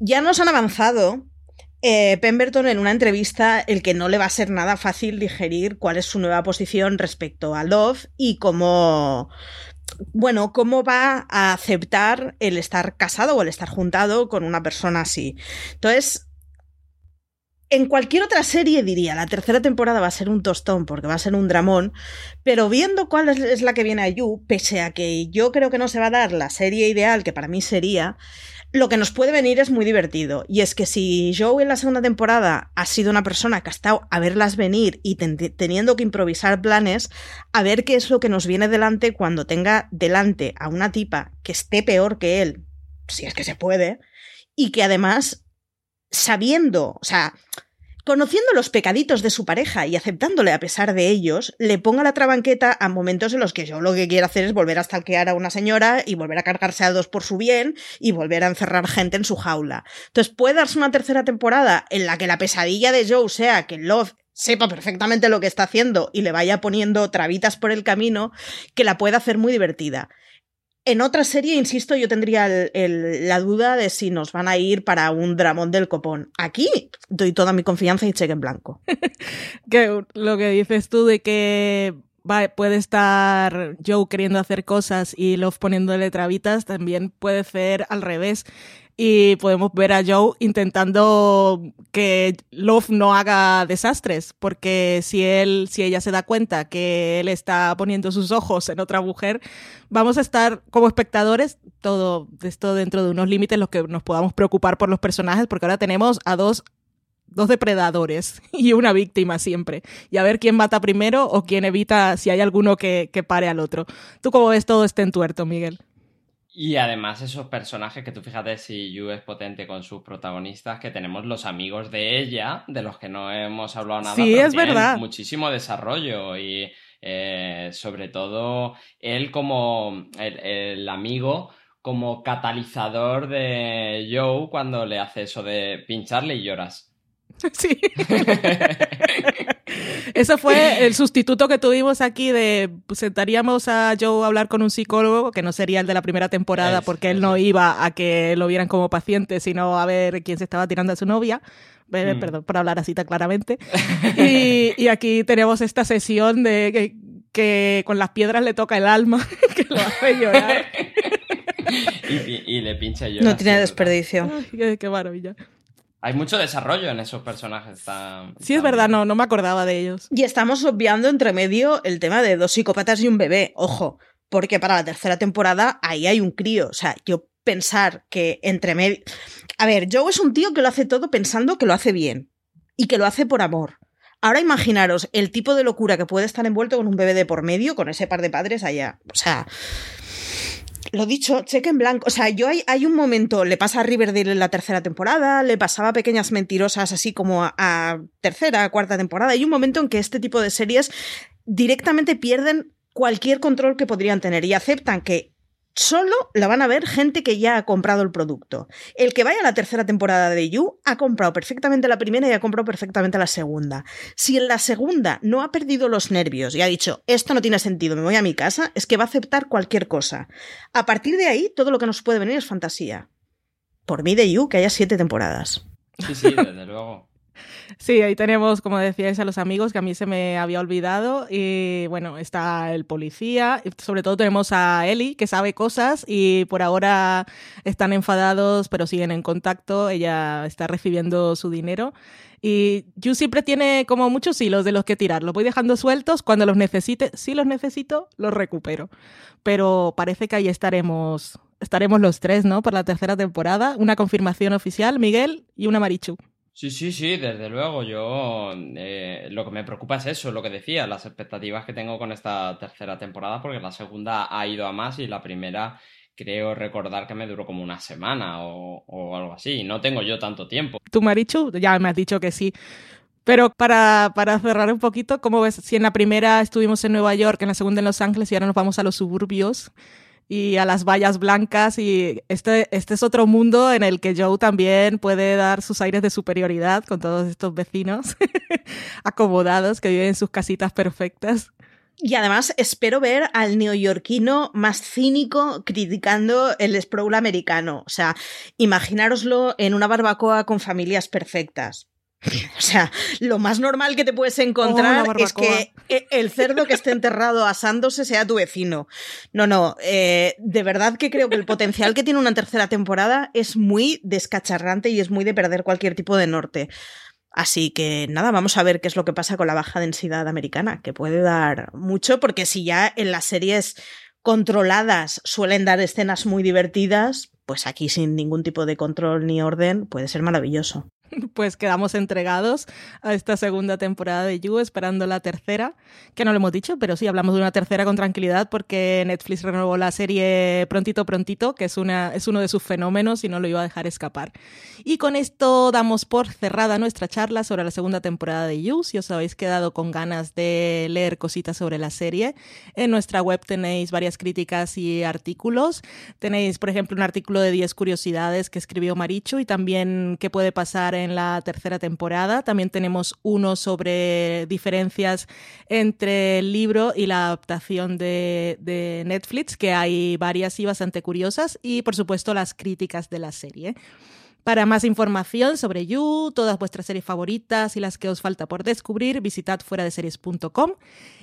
Ya nos han avanzado eh, Pemberton en una entrevista el que no le va a ser nada fácil digerir cuál es su nueva posición respecto a Love y cómo bueno, cómo va a aceptar el estar casado o el estar juntado con una persona así. Entonces, en cualquier otra serie diría, la tercera temporada va a ser un tostón porque va a ser un dramón, pero viendo cuál es la que viene a You, pese a que yo creo que no se va a dar la serie ideal que para mí sería, lo que nos puede venir es muy divertido. Y es que si Joe en la segunda temporada ha sido una persona que ha estado a verlas venir y teniendo que improvisar planes, a ver qué es lo que nos viene delante cuando tenga delante a una tipa que esté peor que él, si es que se puede, y que además, sabiendo, o sea, conociendo los pecaditos de su pareja y aceptándole a pesar de ellos, le ponga la trabanqueta a momentos en los que yo lo que quiero hacer es volver a stalkear a una señora y volver a cargarse a dos por su bien y volver a encerrar gente en su jaula. Entonces puede darse una tercera temporada en la que la pesadilla de Joe sea que Love sepa perfectamente lo que está haciendo y le vaya poniendo trabitas por el camino que la pueda hacer muy divertida. En otra serie, insisto, yo tendría la duda de si nos van a ir para un dramón del copón. Aquí doy toda mi confianza y cheque en blanco. [laughs] que lo que dices tú de que puede estar Joe queriendo hacer cosas y Love poniéndole trabitas, también puede ser al revés y podemos ver a Joe intentando que Love no haga desastres, porque si él, si ella se da cuenta que él está poniendo sus ojos en otra mujer, vamos a estar como espectadores todo esto dentro de unos límites los que nos podamos preocupar por los personajes, porque ahora tenemos a dos dos depredadores [laughs] y una víctima siempre. Y a ver quién mata primero o quién evita si hay alguno que, que pare al otro. ¿Tú cómo ves todo este entuerto, Miguel? Y además esos personajes que tú fíjate si Yu es potente con sus protagonistas, que tenemos los amigos de ella, de los que no hemos hablado nada. Sí, es verdad. Muchísimo desarrollo y eh, sobre todo él como el, amigo como catalizador de Joe cuando le hace eso de pincharle y lloras. [laughs] Sí. [laughs] Eso fue el sustituto que tuvimos aquí de sentaríamos a Joe a hablar con un psicólogo, que no sería el de la primera temporada, porque él no iba a que lo vieran como paciente, sino a ver quién se estaba tirando a su novia. Mm. Perdón por hablar así tan claramente. [laughs] y, aquí tenemos esta sesión de que, con las piedras le toca el alma, [laughs] que lo hace llorar. [laughs] y, le pincha llorar. No tiene desperdicio. qué maravilla. Hay mucho desarrollo en esos personajes. sí, es verdad, no, no me acordaba de ellos. Y estamos obviando entre medio el tema de dos psicópatas y un bebé. Ojo, porque para la tercera temporada ahí hay un crío. O sea, yo pensar que entre medio. A ver, Joe es un tío que lo hace todo pensando que lo hace bien y que lo hace por amor. Ahora imaginaros el tipo de locura que puede estar envuelto con un bebé de por medio, con ese par de padres allá. O sea, Lo dicho, cheque en blanco. O sea, yo hay, hay, un momento, le pasa a Riverdale en la tercera temporada, le pasaba Pequeñas Mentirosas así como a tercera, cuarta temporada. Hay un momento en que este tipo de series directamente pierden cualquier control que podrían tener y aceptan que solo la van a ver gente que ya ha comprado el producto. El que vaya a la tercera temporada de You ha comprado perfectamente la primera y ha comprado perfectamente la segunda. Si en la segunda no ha perdido los nervios y ha dicho, esto no tiene sentido, me voy a mi casa, es que va a aceptar cualquier cosa. A partir de ahí, todo lo que nos puede venir es fantasía. Por mí de You, que haya siete temporadas. Sí, sí, desde [laughs] luego. Sí, ahí tenemos, como decíais, a los amigos que a mí se me había olvidado. Y bueno, está el policía. Y sobre todo tenemos a Eli, que sabe cosas y por ahora están enfadados, pero siguen en contacto. Ella está recibiendo su dinero. Y Yu siempre tiene como muchos hilos de los que tirar. Los voy dejando sueltos. Cuando los necesite, si los necesito, los recupero. Pero parece que ahí estaremos, estaremos los tres, ¿no? Para la tercera temporada. Una confirmación oficial, Miguel y una Marichu. Sí, sí, sí, desde luego. Yo eh, lo que me preocupa es eso, lo que decía, las expectativas que tengo con esta tercera temporada, porque la segunda ha ido a más y la primera creo recordar que me duró como una semana o, o algo así. No tengo yo tanto tiempo. ¿Tú, Marichu? Ya me has dicho que sí. Pero para, para, cerrar un poquito, ¿cómo ves? Si en la primera estuvimos en Nueva York, en la segunda en Los Ángeles y ahora nos vamos a los suburbios, y a las vallas blancas y este, este es otro mundo en el que Joe también puede dar sus aires de superioridad con todos estos vecinos [laughs] acomodados que viven en sus casitas perfectas. Y además espero ver al neoyorquino más cínico criticando el sprawl americano. O sea, imaginároslo en una barbacoa con familias perfectas. [laughs] O sea, lo más normal que te puedes encontrar oh, es que e, el cerdo que esté enterrado asándose sea tu vecino. No, no, eh, de verdad que creo que el potencial que tiene una tercera temporada es muy descacharrante y es muy de perder cualquier tipo de norte. Así que nada, vamos a ver qué es lo que pasa con la baja densidad americana, que puede dar mucho, porque si ya en las series controladas suelen dar escenas muy divertidas, pues aquí sin ningún tipo de control ni orden puede ser maravilloso. [laughs] pues quedamos entregados a esta segunda temporada de You, esperando la tercera, que no lo hemos dicho, pero sí hablamos de una tercera con tranquilidad porque Netflix renovó la serie prontito, prontito, que es, una, es uno de sus fenómenos y no lo iba a dejar escapar. Y con esto damos por cerrada nuestra charla sobre la segunda temporada de You. Si os habéis quedado con ganas de leer cositas sobre la serie, en nuestra web tenéis varias críticas y artículos. Tenéis, por ejemplo, un artículo de 10 curiosidades que escribió Marichu y también qué puede pasar en la tercera temporada. También tenemos uno sobre diferencias entre el libro y la adaptación de, de Netflix, que hay varias y bastante curiosas, y por supuesto las críticas de la serie. Para más información sobre You, todas vuestras series favoritas y las que os falta por descubrir, visitad fuera de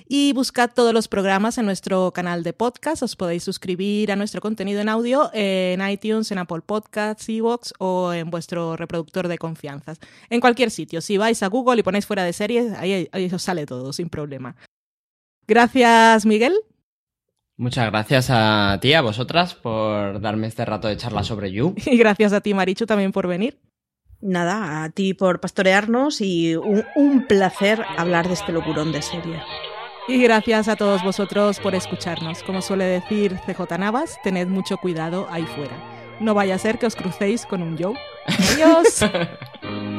y buscad todos los programas en nuestro canal de podcast. Os podéis suscribir a nuestro contenido en audio en iTunes, en Apple Podcasts, Evox o en vuestro reproductor de confianza. En cualquier sitio. Si vais a Google y ponéis fuera de series, ahí os sale todo, sin problema. Gracias, Miguel. Muchas gracias a ti, a vosotras, por darme este rato de charla sobre You. [laughs] Y gracias a ti, Marichu, también por venir. Nada, a ti por pastorearnos y un, un placer hablar de este locurón de serie. Y gracias a todos vosotros por escucharnos. Como suele decir CJ Navas, tened mucho cuidado ahí fuera. No vaya a ser que os crucéis con un Joe. [laughs] Adiós. [laughs]